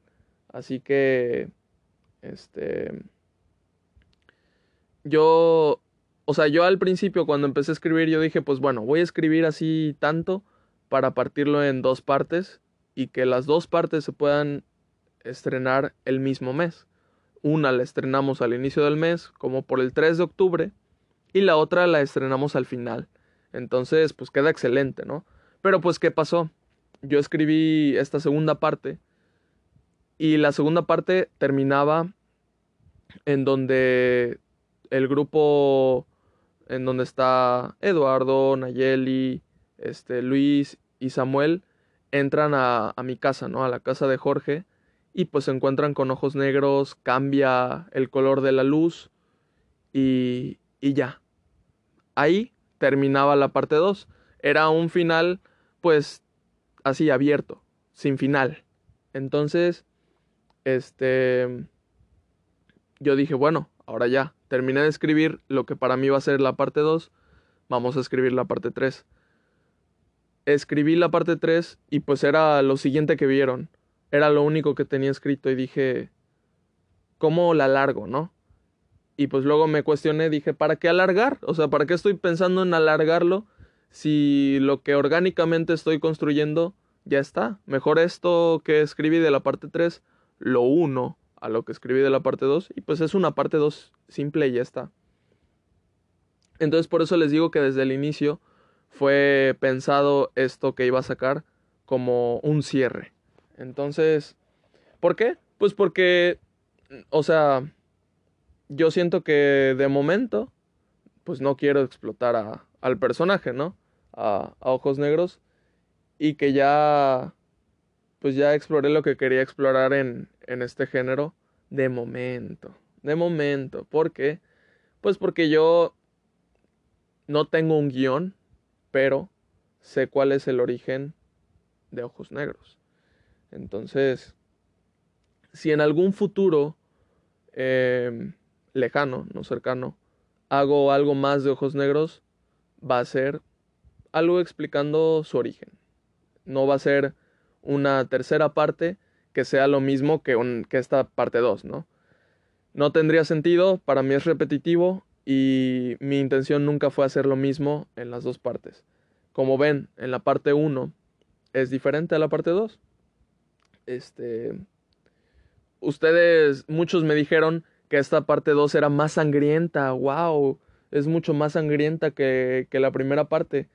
Así que, este, yo, o sea, yo al principio cuando empecé a escribir, yo dije, pues bueno, voy a escribir así tanto para partirlo en dos partes y que las dos partes se puedan estrenar el mismo mes. Una la estrenamos al inicio del mes, como por el 3 de octubre, y la otra la estrenamos al final. Entonces, pues queda excelente, ¿no? Pero pues, ¿qué pasó? Yo escribí esta segunda parte y la segunda parte terminaba en donde el grupo en donde está Eduardo, Nayeli, este, Luis y Samuel entran a, a mi casa, ¿no? A la casa de Jorge y pues se encuentran con ojos negros, cambia el color de la luz y, y ya. Ahí terminaba la parte 2. Era un final pues así abierto, sin final. Entonces, este, yo dije, bueno, ahora ya, terminé de escribir lo que para mí va a ser la parte 2, vamos a escribir la parte 3. Escribí la parte 3 y pues era lo siguiente que vieron. Era lo único que tenía escrito y dije, ¿cómo la largo, no? Y pues luego me cuestioné, dije, ¿para qué alargar? O sea, ¿para qué estoy pensando en alargarlo si lo que orgánicamente estoy construyendo ya está? Mejor esto que escribí de la parte 3 lo uno a lo que escribí de la parte 2 y pues es una parte 2 simple y ya está. Entonces por eso les digo que desde el inicio fue pensado esto que iba a sacar como un cierre. Entonces, ¿por qué? Pues porque, o sea, yo siento que de momento, pues no quiero explotar a, al personaje, ¿no? A, a ojos negros y que ya pues ya exploré lo que quería explorar en, en este género de momento. De momento. ¿Por qué? Pues porque yo no tengo un guion, pero sé cuál es el origen de Ojos Negros. Entonces, si en algún futuro em, lejano, no cercano, hago algo más de Ojos Negros, va a ser algo explicando su origen. No va a ser una tercera parte que sea lo mismo que, que esta parte 2, ¿no? No tendría sentido, para mí es repetitivo y mi intención nunca fue hacer lo mismo en las dos partes. Como ven, en la parte 1 es diferente a la parte 2. Este ustedes muchos me dijeron que esta parte 2 era más sangrienta, wow, es mucho más sangrienta que, que la primera parte.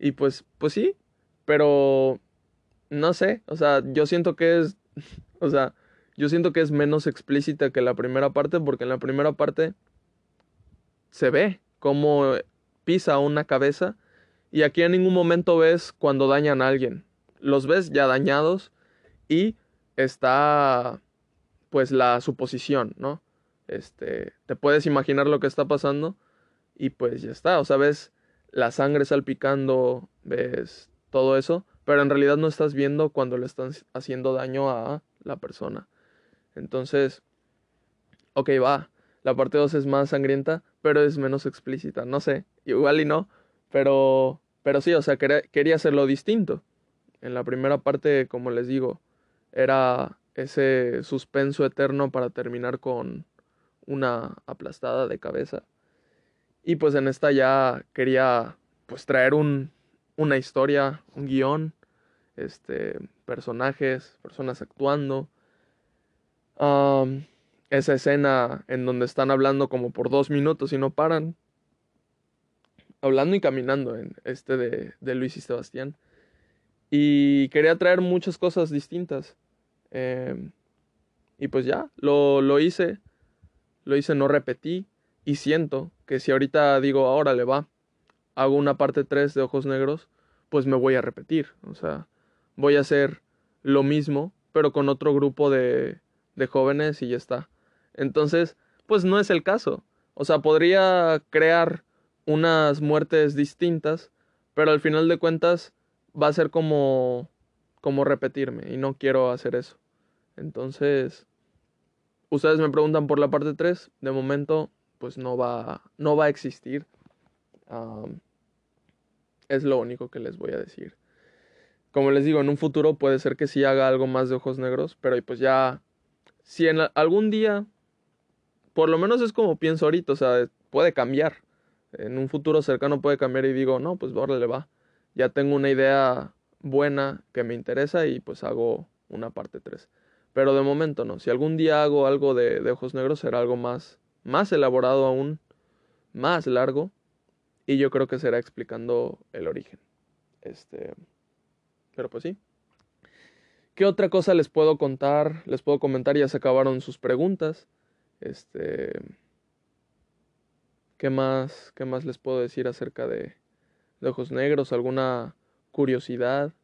Y pues pues sí, pero no sé, o sea, yo siento que es, o sea, yo siento que es menos explícita que la primera parte porque en la primera parte se ve cómo pisa una cabeza y aquí en ningún momento ves cuando dañan a alguien. Los ves ya dañados y está pues la suposición, ¿no? Este, te puedes imaginar lo que está pasando y pues ya está, o sea, ves la sangre salpicando, ves todo eso, pero en realidad no estás viendo cuando le están haciendo daño a la persona. Entonces, ok, va, la parte 2 es más sangrienta, pero es menos explícita, no sé, igual y no, pero, pero sí, o sea, quería, hacerlo distinto. En la primera parte, como les digo, era ese suspenso eterno para terminar con una aplastada de cabeza. Y pues en esta ya quería pues traer un, una historia, un guion, este, personajes, personas actuando. esa escena en donde están hablando como por dos minutos y no paran. Hablando y caminando en este de, de Luis y Sebastián. Y quería traer muchas cosas distintas. Em, y pues ya, lo, lo hice. Lo hice, no repetí. Y siento que si ahorita digo, ahora le va, hago una parte 3 de Ojos Negros, pues me voy a repetir. O sea, voy a hacer lo mismo, pero con otro grupo de, de jóvenes y ya está. Entonces, pues no es el caso. O sea, podría crear unas muertes distintas, pero al final de cuentas va a ser como como repetirme y no quiero hacer eso. Entonces, ustedes me preguntan por la parte 3, de momento pues no va no va a existir. es lo único que les voy a decir. Como les digo, en un futuro puede ser que sí haga algo más de ojos negros, pero pues ya si en algún día por lo menos es como pienso ahorita, o sea, puede cambiar. En un futuro cercano puede cambiar y digo, no, pues le va. Ya tengo una idea buena que me interesa y pues hago una parte 3. Pero de momento no. Si algún día hago algo de, de, ojos negros será algo más, más elaborado aún, más largo. Y yo creo que será explicando el origen. Este. Pero pues sí. ¿Qué otra cosa les puedo contar? Les puedo comentar, ya se acabaron sus preguntas. Este. ¿Qué más, qué más les puedo decir acerca de, de Ojos Negros? ¿Alguna curiosidad?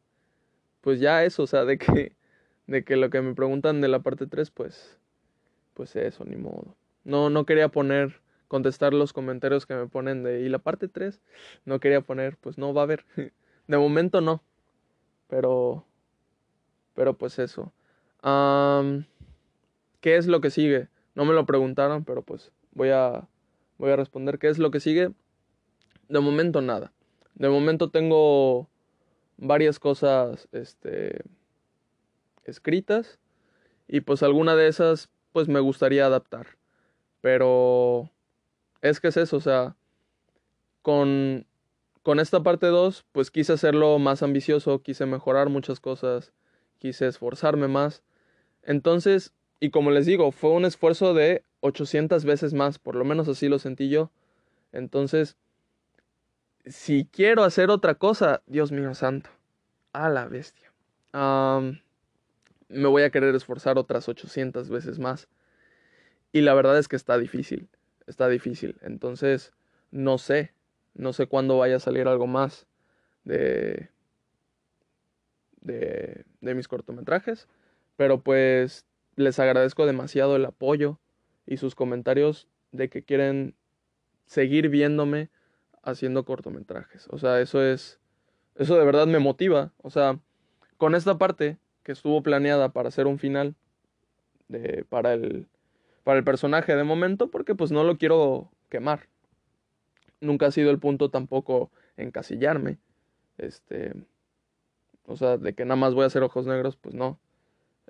Pues ya eso, o sea, de que, de que lo que me preguntan de la parte 3, pues, pues eso, ni modo. No, no quería poner, contestar los comentarios que me ponen de, ¿y la parte 3? No quería poner, pues no va a haber. De momento no. Pero, pero pues eso. ¿Qué es lo que sigue? No me lo preguntaron, pero pues voy a, voy a responder qué es lo que sigue. De momento nada. De momento tengo varias cosas este, escritas y pues alguna de esas pues me gustaría adaptar. Pero es que es eso, o sea, con, con esta parte 2 pues quise hacerlo más ambicioso, quise mejorar muchas cosas, quise esforzarme más. Entonces y como les digo, fue un esfuerzo de 800 veces más, por lo menos así lo sentí yo. Entonces, si quiero hacer otra cosa, Dios mío santo, a la bestia. me voy a querer esforzar otras 800 veces más. Y la verdad es que está difícil, está difícil. Entonces, no sé, no sé cuándo vaya a salir algo más de, de, de mis cortometrajes. Pero pues les agradezco demasiado el apoyo y sus comentarios de que quieren seguir viéndome haciendo cortometrajes. O sea, eso es, eso de verdad me motiva. O sea, con esta parte que estuvo planeada para hacer un final de, para, el, para el personaje de momento, porque pues no lo quiero quemar. Nunca ha sido el punto tampoco encasillarme. Este, o sea, de que nada más voy a hacer ojos negros, pues no.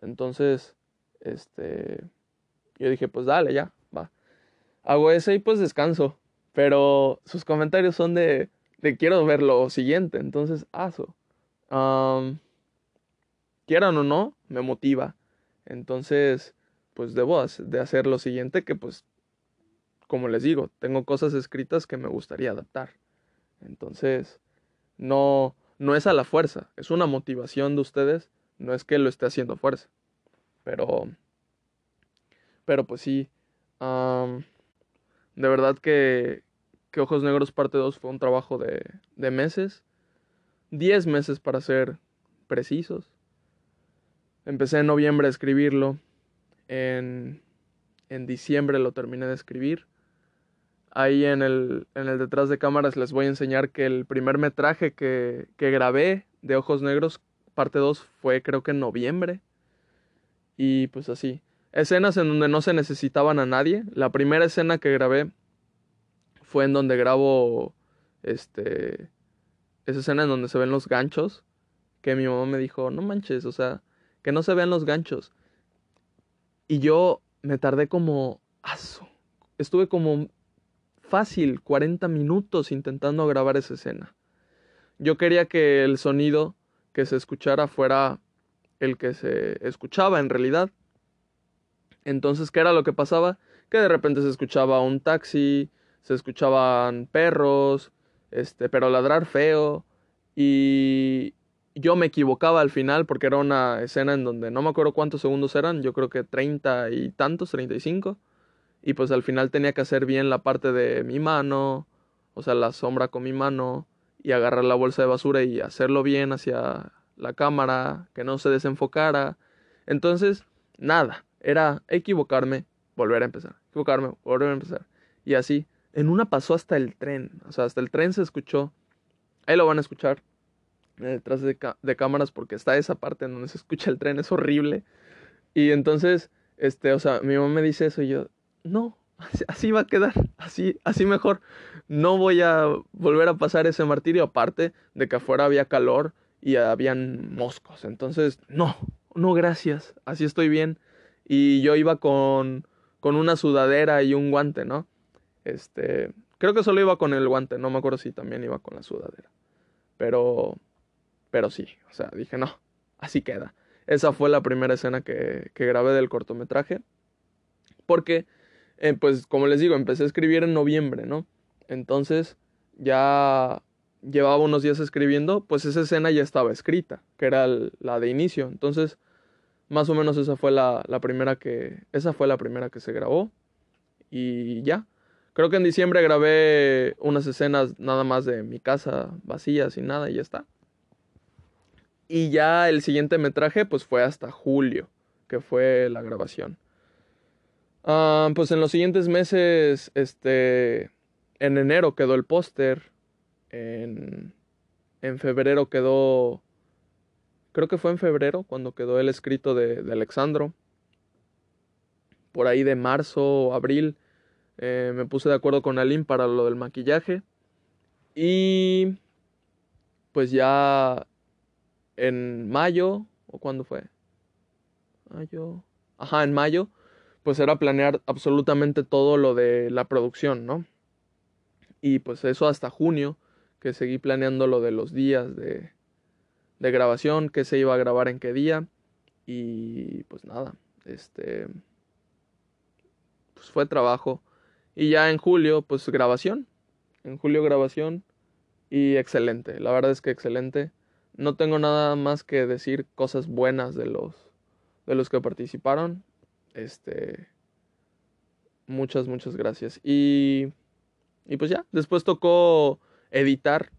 Entonces, este, yo dije, pues dale, ya, va. Hago ese y pues descanso. Pero sus comentarios son de, de quiero ver lo siguiente, entonces aso. quieran o no, me motiva. Entonces, pues debo de hacer lo siguiente que pues, como les digo, tengo cosas escritas que me gustaría adaptar. Entonces, no, no es a la fuerza, es una motivación de ustedes, no es que lo esté haciendo fuerza. Pero, pero pues sí, de verdad que, que Ojos Negros parte 2 fue un trabajo de, de meses, 10 meses para ser precisos. Empecé en noviembre a escribirlo, en, en diciembre lo terminé de escribir. Ahí en el, en el detrás de cámaras les voy a enseñar que el primer metraje que, que grabé de Ojos Negros, parte 2, fue creo que en noviembre. Y pues así. Escenas en donde no se necesitaban a nadie. La primera escena que grabé fue en donde grabo este esa escena en donde se ven los ganchos que mi mamá me dijo, "No manches, o sea, que no se vean los ganchos." Y yo me tardé como aso. Estuve como fácil 40 minutos intentando grabar esa escena. Yo quería que el sonido que se escuchara fuera el que se escuchaba en realidad. Entonces, ¿qué era lo que pasaba? Que de repente se escuchaba un taxi, se escuchaban perros, este, pero ladrar feo. Y yo me equivocaba al final porque era una escena en donde no me acuerdo cuántos segundos eran, yo creo que treinta y tantos, treinta y pues al final tenía que hacer bien la parte de mi mano, o sea, la sombra con mi mano, y agarrar la bolsa de basura y hacerlo bien hacia la cámara, que no se desenfocara. Entonces, nada, era equivocarme, volver a empezar, equivocarme, volver a empezar. Y así, En una pasó hasta el tren, o sea, hasta el tren se escuchó. Ahí lo van a escuchar detrás de, de cámaras porque está esa parte en donde se escucha el tren, es horrible. Y entonces, este, o sea, mi mamá me dice eso y yo, no, así, va a quedar, así, así mejor. No voy a volver a pasar ese martirio, aparte de que afuera había calor y habían moscos. Entonces, no, no, gracias, así estoy bien. Y yo iba con, con una sudadera y un guante, ¿no? Este, creo que solo iba con el guante, no me acuerdo si también iba con la sudadera. Pero, pero sí, o sea, dije, no, así queda. Esa fue la primera escena que, que grabé del cortometraje. Porque eh, pues como les digo, empecé a escribir en noviembre, ¿no? Entonces ya llevaba unos días escribiendo, pues esa escena ya estaba escrita, que era la de inicio. Entonces, más o menos esa fue la, la, primera que. Esa fue la primera que se grabó. Y ya. Creo que en diciembre grabé unas escenas nada más de mi casa vacía, sin nada, y ya está. Y ya el siguiente metraje, pues fue hasta julio, que fue la grabación. Ah, pues en los siguientes meses, este, en enero quedó el póster, en, en febrero quedó, creo que fue en febrero cuando quedó el escrito de, de Alexandro. Por ahí de marzo o abril eh, me puse de acuerdo con Aline para lo del maquillaje. Y pues ya en mayo, ¿o cuándo fue? Mayo. Ajá, en mayo pues era planear absolutamente todo lo de la producción, ¿no? Y pues eso hasta junio, que seguí planeando lo de los días de, de grabación, qué se iba a grabar en qué día. Y pues nada, este... Pues fue trabajo. Y ya en julio, pues grabación. En julio grabación. Y excelente, la verdad es que excelente. No tengo nada más que decir cosas buenas de los, de los que participaron. Este. Muchas, muchas gracias. Y. Y pues ya, después tocó editar.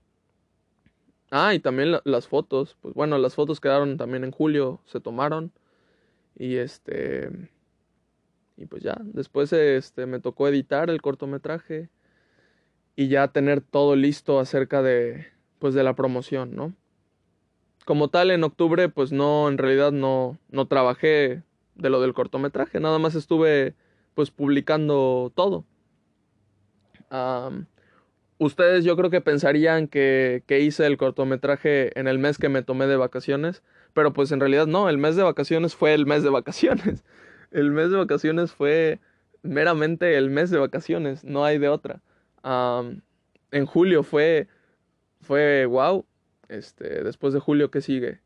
Ah, y también las fotos. Pues bueno, las fotos quedaron también en julio, se tomaron. Y este. Y pues ya, después este, me tocó editar el cortometraje. Y ya tener todo listo acerca de. Pues de la promoción, ¿no? Como tal, en octubre, pues no, en realidad no, no trabajé de lo del cortometraje. Nada más estuve pues publicando todo. ustedes yo creo que pensarían que, que, hice el cortometraje en el mes que me tomé de vacaciones, pero pues en realidad no, el mes de vacaciones fue el mes de vacaciones. El mes de vacaciones fue meramente el mes de vacaciones, no hay de otra. en julio fue, fue wow, este, después de julio, ¿qué sigue?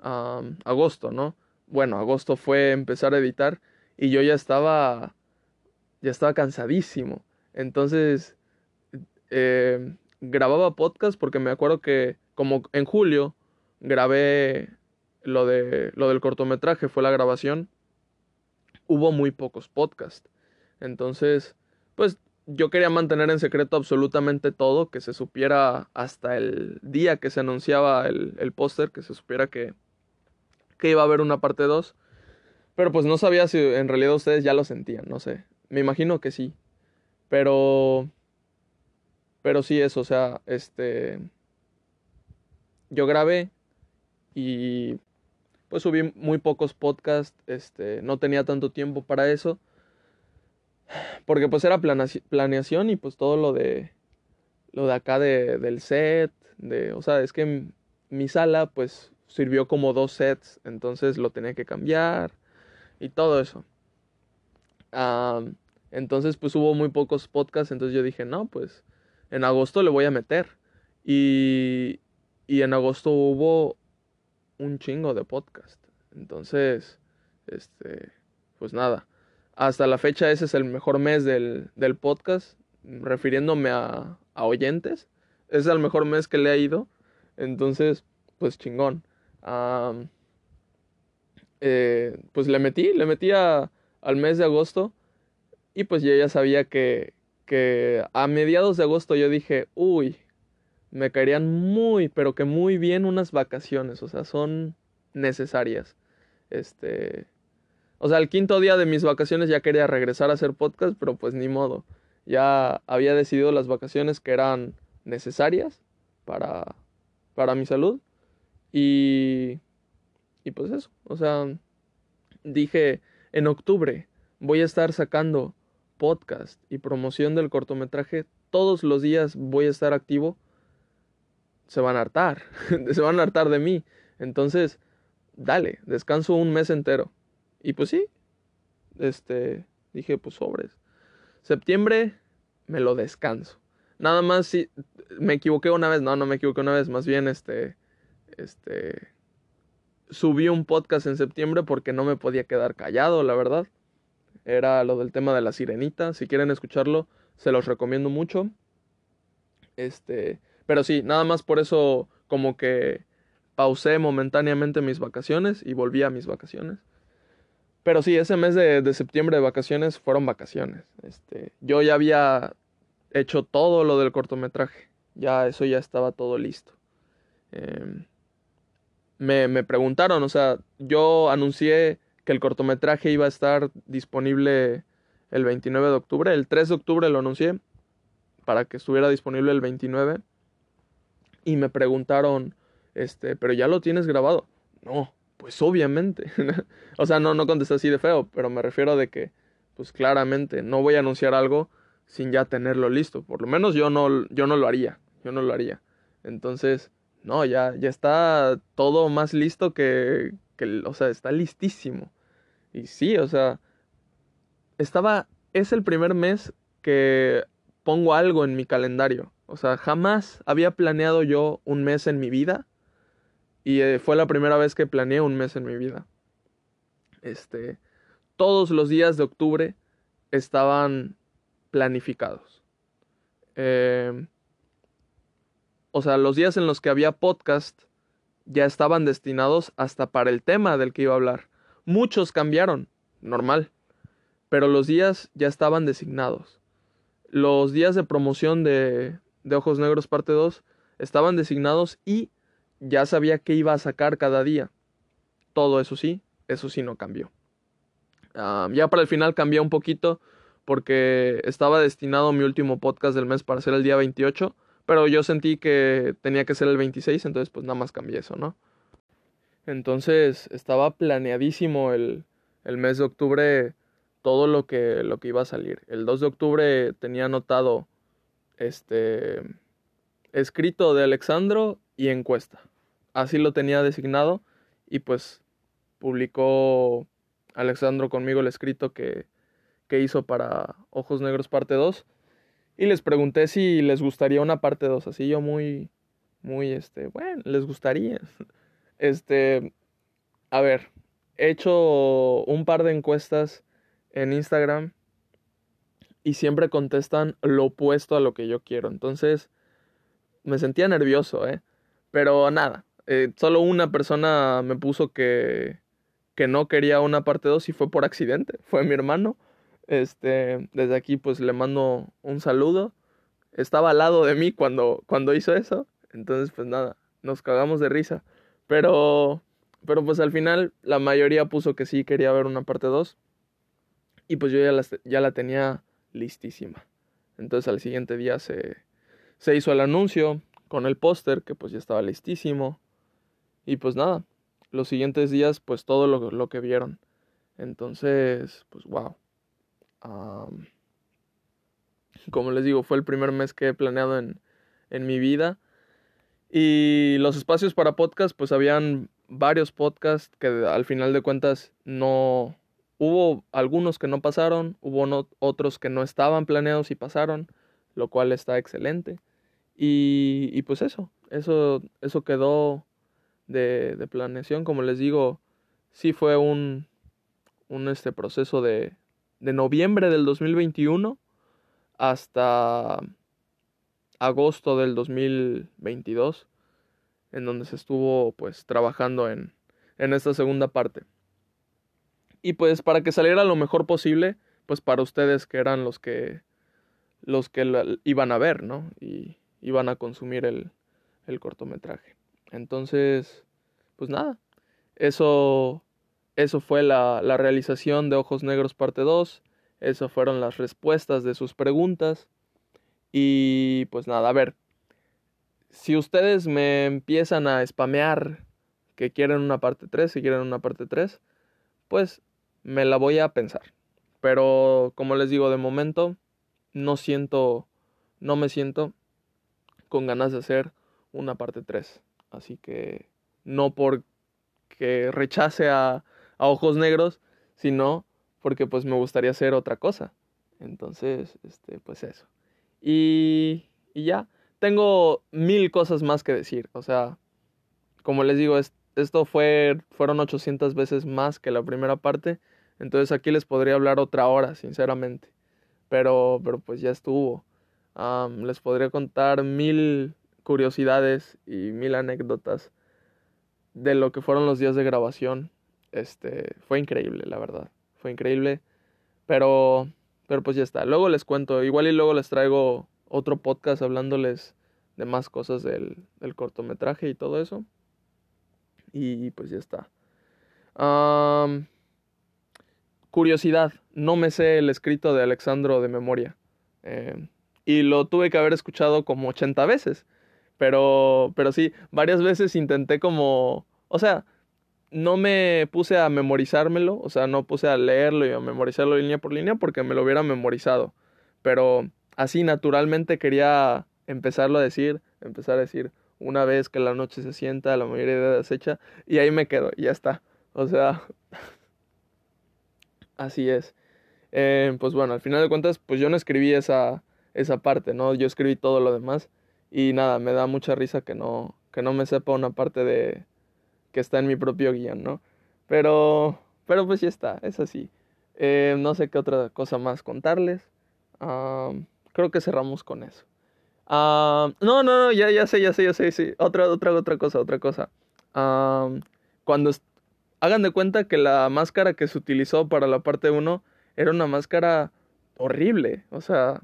agosto, ¿no? Bueno, agosto fue empezar a editar y yo ya estaba, ya estaba cansadísimo. Entonces, eh, grababa podcast porque me acuerdo que como en julio grabé lo, de, lo del cortometraje, fue la grabación, hubo muy pocos podcasts. Entonces, pues yo quería mantener en secreto absolutamente todo, que se supiera hasta el día que se anunciaba el, el póster, que se supiera que, que iba a haber una parte 2. Pero pues no sabía si en realidad ustedes ya lo sentían, no sé. Me imagino que sí. Pero... Pero sí eso, o sea, este... Yo grabé y pues subí muy pocos podcasts, este, no tenía tanto tiempo para eso. Porque pues era planeación y pues todo lo de lo de acá de, del set, de, o sea, es que mi sala pues sirvió como dos sets, entonces lo tenía que cambiar y todo eso. entonces pues hubo muy pocos podcasts, entonces yo dije, no, pues en agosto le voy a meter. Y, y en agosto hubo un chingo de podcast. Entonces, este, pues nada. Hasta la fecha ese es el mejor mes del, del podcast, refiriéndome a, a oyentes. Es el mejor mes que le ha ido. Entonces, pues chingón. Eh, pues le metí, le metí al mes de agosto y pues yo ya sabía que, que a mediados de agosto yo dije, uy, me caerían muy, pero que muy bien unas vacaciones, o sea, son necesarias. Este, o sea, el quinto día de mis vacaciones ya quería regresar a hacer podcast, pero pues ni modo. Ya había decidido las vacaciones que eran necesarias para, para mi salud. Y, y pues eso, o sea, dije, en octubre voy a estar sacando podcast y promoción del cortometraje. Todos los días voy a estar activo. Se van a hartar, se van a hartar de mí. Entonces, dale, descanso un mes entero. Y pues sí, este, dije, pues sobres. Septiembre me lo descanso. Nada más si me equivoqué una vez, no, no me equivoqué una vez, más bien este, este, subí un podcast en septiembre porque no me podía quedar callado, la verdad. Era lo del tema de la sirenita. Si quieren escucharlo, se los recomiendo mucho. Este, pero sí, nada más por eso como que pausé momentáneamente mis vacaciones y volví a mis vacaciones. Pero sí, ese mes de, septiembre de vacaciones fueron vacaciones. Este, yo ya había hecho todo lo del cortometraje. Ya eso ya estaba todo listo. Eh, me, me preguntaron, o sea, yo anuncié que el cortometraje iba a estar disponible el 29 de octubre. El 3 de octubre lo anuncié para que estuviera disponible el 29. Y me preguntaron, este, pero ya lo tienes grabado. No, pues obviamente. o sea, no, no contesté así de feo, pero me refiero de que, pues claramente, no voy a anunciar algo sin ya tenerlo listo. Por lo menos yo no, yo no lo haría. Yo no lo haría. Entonces, no, ya, ya está todo más listo que, que, o sea, está listísimo. Y sí, o sea, estaba, es el primer mes que pongo algo en mi calendario. O sea, jamás había planeado yo un mes en mi vida. Y eh, fue la primera vez que planeé un mes en mi vida. Este, todos los días de octubre estaban planificados. Eh, o sea, los días en los que había podcast ya estaban destinados hasta para el tema del que iba a hablar. Muchos cambiaron, normal, pero los días ya estaban designados. Los días de promoción de, de Ojos Negros parte 2 estaban designados y ya sabía qué iba a sacar cada día. Todo eso sí, eso sí no cambió. Ah, ya para el final cambió un poquito porque estaba destinado mi último podcast del mes para ser el día 28 pero yo sentí que tenía que ser el 26, entonces pues nada más cambié eso, ¿no? Entonces estaba planeadísimo el, el mes de octubre todo lo que, lo que iba a salir. El 2 de octubre tenía anotado este escrito de Alexandro y encuesta. Así lo tenía designado y pues publicó Alexandro conmigo el escrito que, que hizo para Ojos Negros parte 2 y les pregunté si les gustaría una parte 2, así yo muy, muy, este, bueno, les gustaría. Este, a ver, he hecho un par de encuestas en Instagram y siempre contestan lo opuesto a lo que yo quiero. Entonces, me sentía nervioso, ¿eh? Pero nada, eh, solo una persona me puso que, que no quería una parte 2 y fue por accidente, fue mi hermano. Este, desde aquí pues le mando un saludo. Estaba al lado de mí cuando, cuando hizo eso. Entonces pues nada, nos cagamos de risa. Pero, pero pues al final la mayoría puso que sí quería ver una parte 2. Y pues yo ya la, ya la tenía listísima. Entonces al siguiente día se, se hizo el anuncio con el póster que pues ya estaba listísimo. Y pues nada, los siguientes días pues todo lo, lo que vieron. Entonces, pues wow como les digo, fue el primer mes que he planeado en, en mi vida. Y los espacios para podcast, pues habían varios podcasts que al final de cuentas no... Hubo algunos que no pasaron, hubo otros que no estaban planeados y pasaron, lo cual está excelente. Y, y pues eso, eso, eso quedó de, de, planeación. Como les digo, sí fue un, un este proceso de, de noviembre del 2021 hasta agosto del 2022, en donde se estuvo pues trabajando en, en esta segunda parte. Y pues para que saliera lo mejor posible, pues para ustedes que eran los que los que iban a ver, ¿no? Y iban a consumir el, el cortometraje. Entonces, pues nada, eso eso fue la, la realización de Ojos Negros parte 2. Esas fueron las respuestas de sus preguntas. Y pues nada, a ver. Si ustedes me empiezan a spamear que quieren una parte 3, si quieren una parte 3, pues me la voy a pensar. Pero como les digo, de momento no siento, no me siento con ganas de hacer una parte 3. Así que no porque rechace a, a ojos negros, sino porque pues me gustaría hacer otra cosa. Entonces, este, pues eso. Y, y ya, tengo mil cosas más que decir. O sea, como les digo, esto fue, fueron 800 veces más que la primera parte. Entonces aquí les podría hablar otra hora, sinceramente. Pero, pero pues ya estuvo. les podría contar mil curiosidades y mil anécdotas de lo que fueron los días de grabación. Este, fue increíble, la verdad. Fue increíble. Pero, pero pues ya está. Luego les cuento. Igual y luego les traigo otro podcast hablándoles de más cosas del, del cortometraje y todo eso. Y pues ya está. curiosidad, no me sé el escrito de Alexandro de memoria. Eh, y lo tuve que haber escuchado como 80 veces. Pero, pero sí, varias veces intenté como... O sea, no me puse a memorizármelo, o sea, no puse a leerlo y a memorizarlo línea por línea porque me lo hubiera memorizado. Pero así naturalmente quería empezarlo a decir, empezar a decir una vez que la noche se sienta, la mayoría de edad hecha, y ahí me quedo, y ya está. O sea, así es. Eh, pues bueno, al final de cuentas, pues yo no escribí esa, esa parte, ¿no? Yo escribí todo lo demás. Y nada, me da mucha risa que no, que no me sepa una parte de que está en mi propio guion, ¿no? Pero, pero pues ya está, es así. Eh, no sé qué otra cosa más contarles. creo que cerramos con eso. no, no, no, ya, ya sé, ya sé, ya sé, sí. Otra, otra, otra cosa, otra cosa. cuando hagan de cuenta que la máscara que se utilizó para la parte 1 era una máscara horrible. O sea,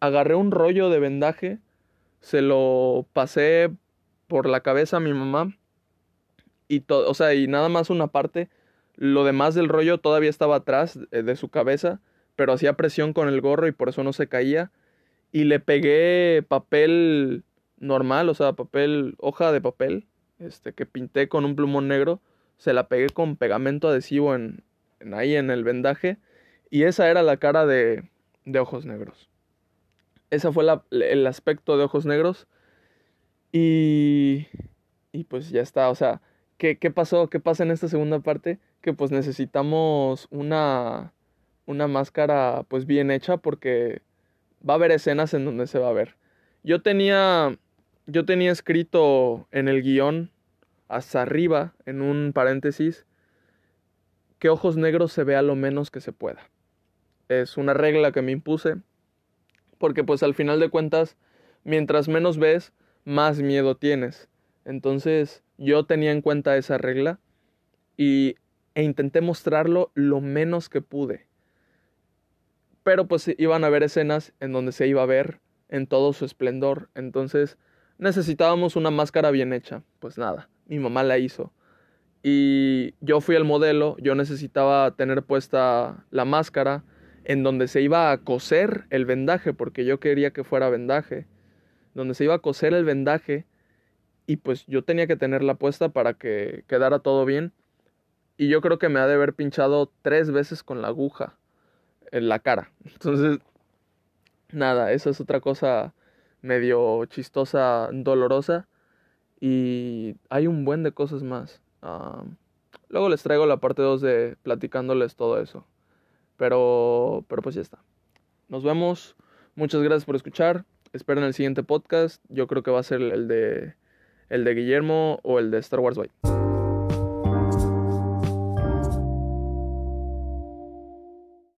agarré un rollo de vendaje, se lo pasé por la cabeza a mi mamá y todo, o sea, y nada más una parte, lo demás del rollo todavía estaba atrás de su cabeza, pero hacía presión con el gorro y por eso no se caía y le pegué papel normal, o sea, papel, hoja de papel, este que pinté con un plumón negro, se la pegué con pegamento adhesivo en, en ahí en el vendaje y esa era la cara de, de ojos negros. Ese fue el aspecto de ojos negros. Y, y pues ya está, o sea, ¿qué, ¿qué pasó? ¿Qué pasa en esta segunda parte? Que pues necesitamos una, una máscara pues bien hecha porque va a haber escenas en donde se va a ver. Yo tenía, yo tenía escrito en el guion, hasta arriba, en un paréntesis, que ojos negros se vea lo menos que se pueda. Es una regla que me impuse porque pues al final de cuentas, mientras menos ves, más miedo tienes. Entonces yo tenía en cuenta esa regla y, e intenté mostrarlo lo menos que pude. Pero pues iban a haber escenas en donde se iba a ver en todo su esplendor. Entonces necesitábamos una máscara bien hecha. Pues nada, mi mamá la hizo. Y yo fui el modelo, yo necesitaba tener puesta la máscara en donde se iba a coser el vendaje, porque yo quería que fuera vendaje, donde se iba a coser el vendaje y pues yo tenía que tenerla puesta para que quedara todo bien. Y yo creo que me ha de haber pinchado tres veces con la aguja en la cara. Entonces, nada, esa es otra cosa medio chistosa, dolorosa. Y hay un buen de cosas más. Ah, luego les traigo la parte 2 de platicándoles todo eso. Pero, pero pues ya está. Nos vemos. Muchas gracias por escuchar. Esperen el siguiente podcast. Yo creo que va a ser el de, el de Guillermo o el de Star Wars White.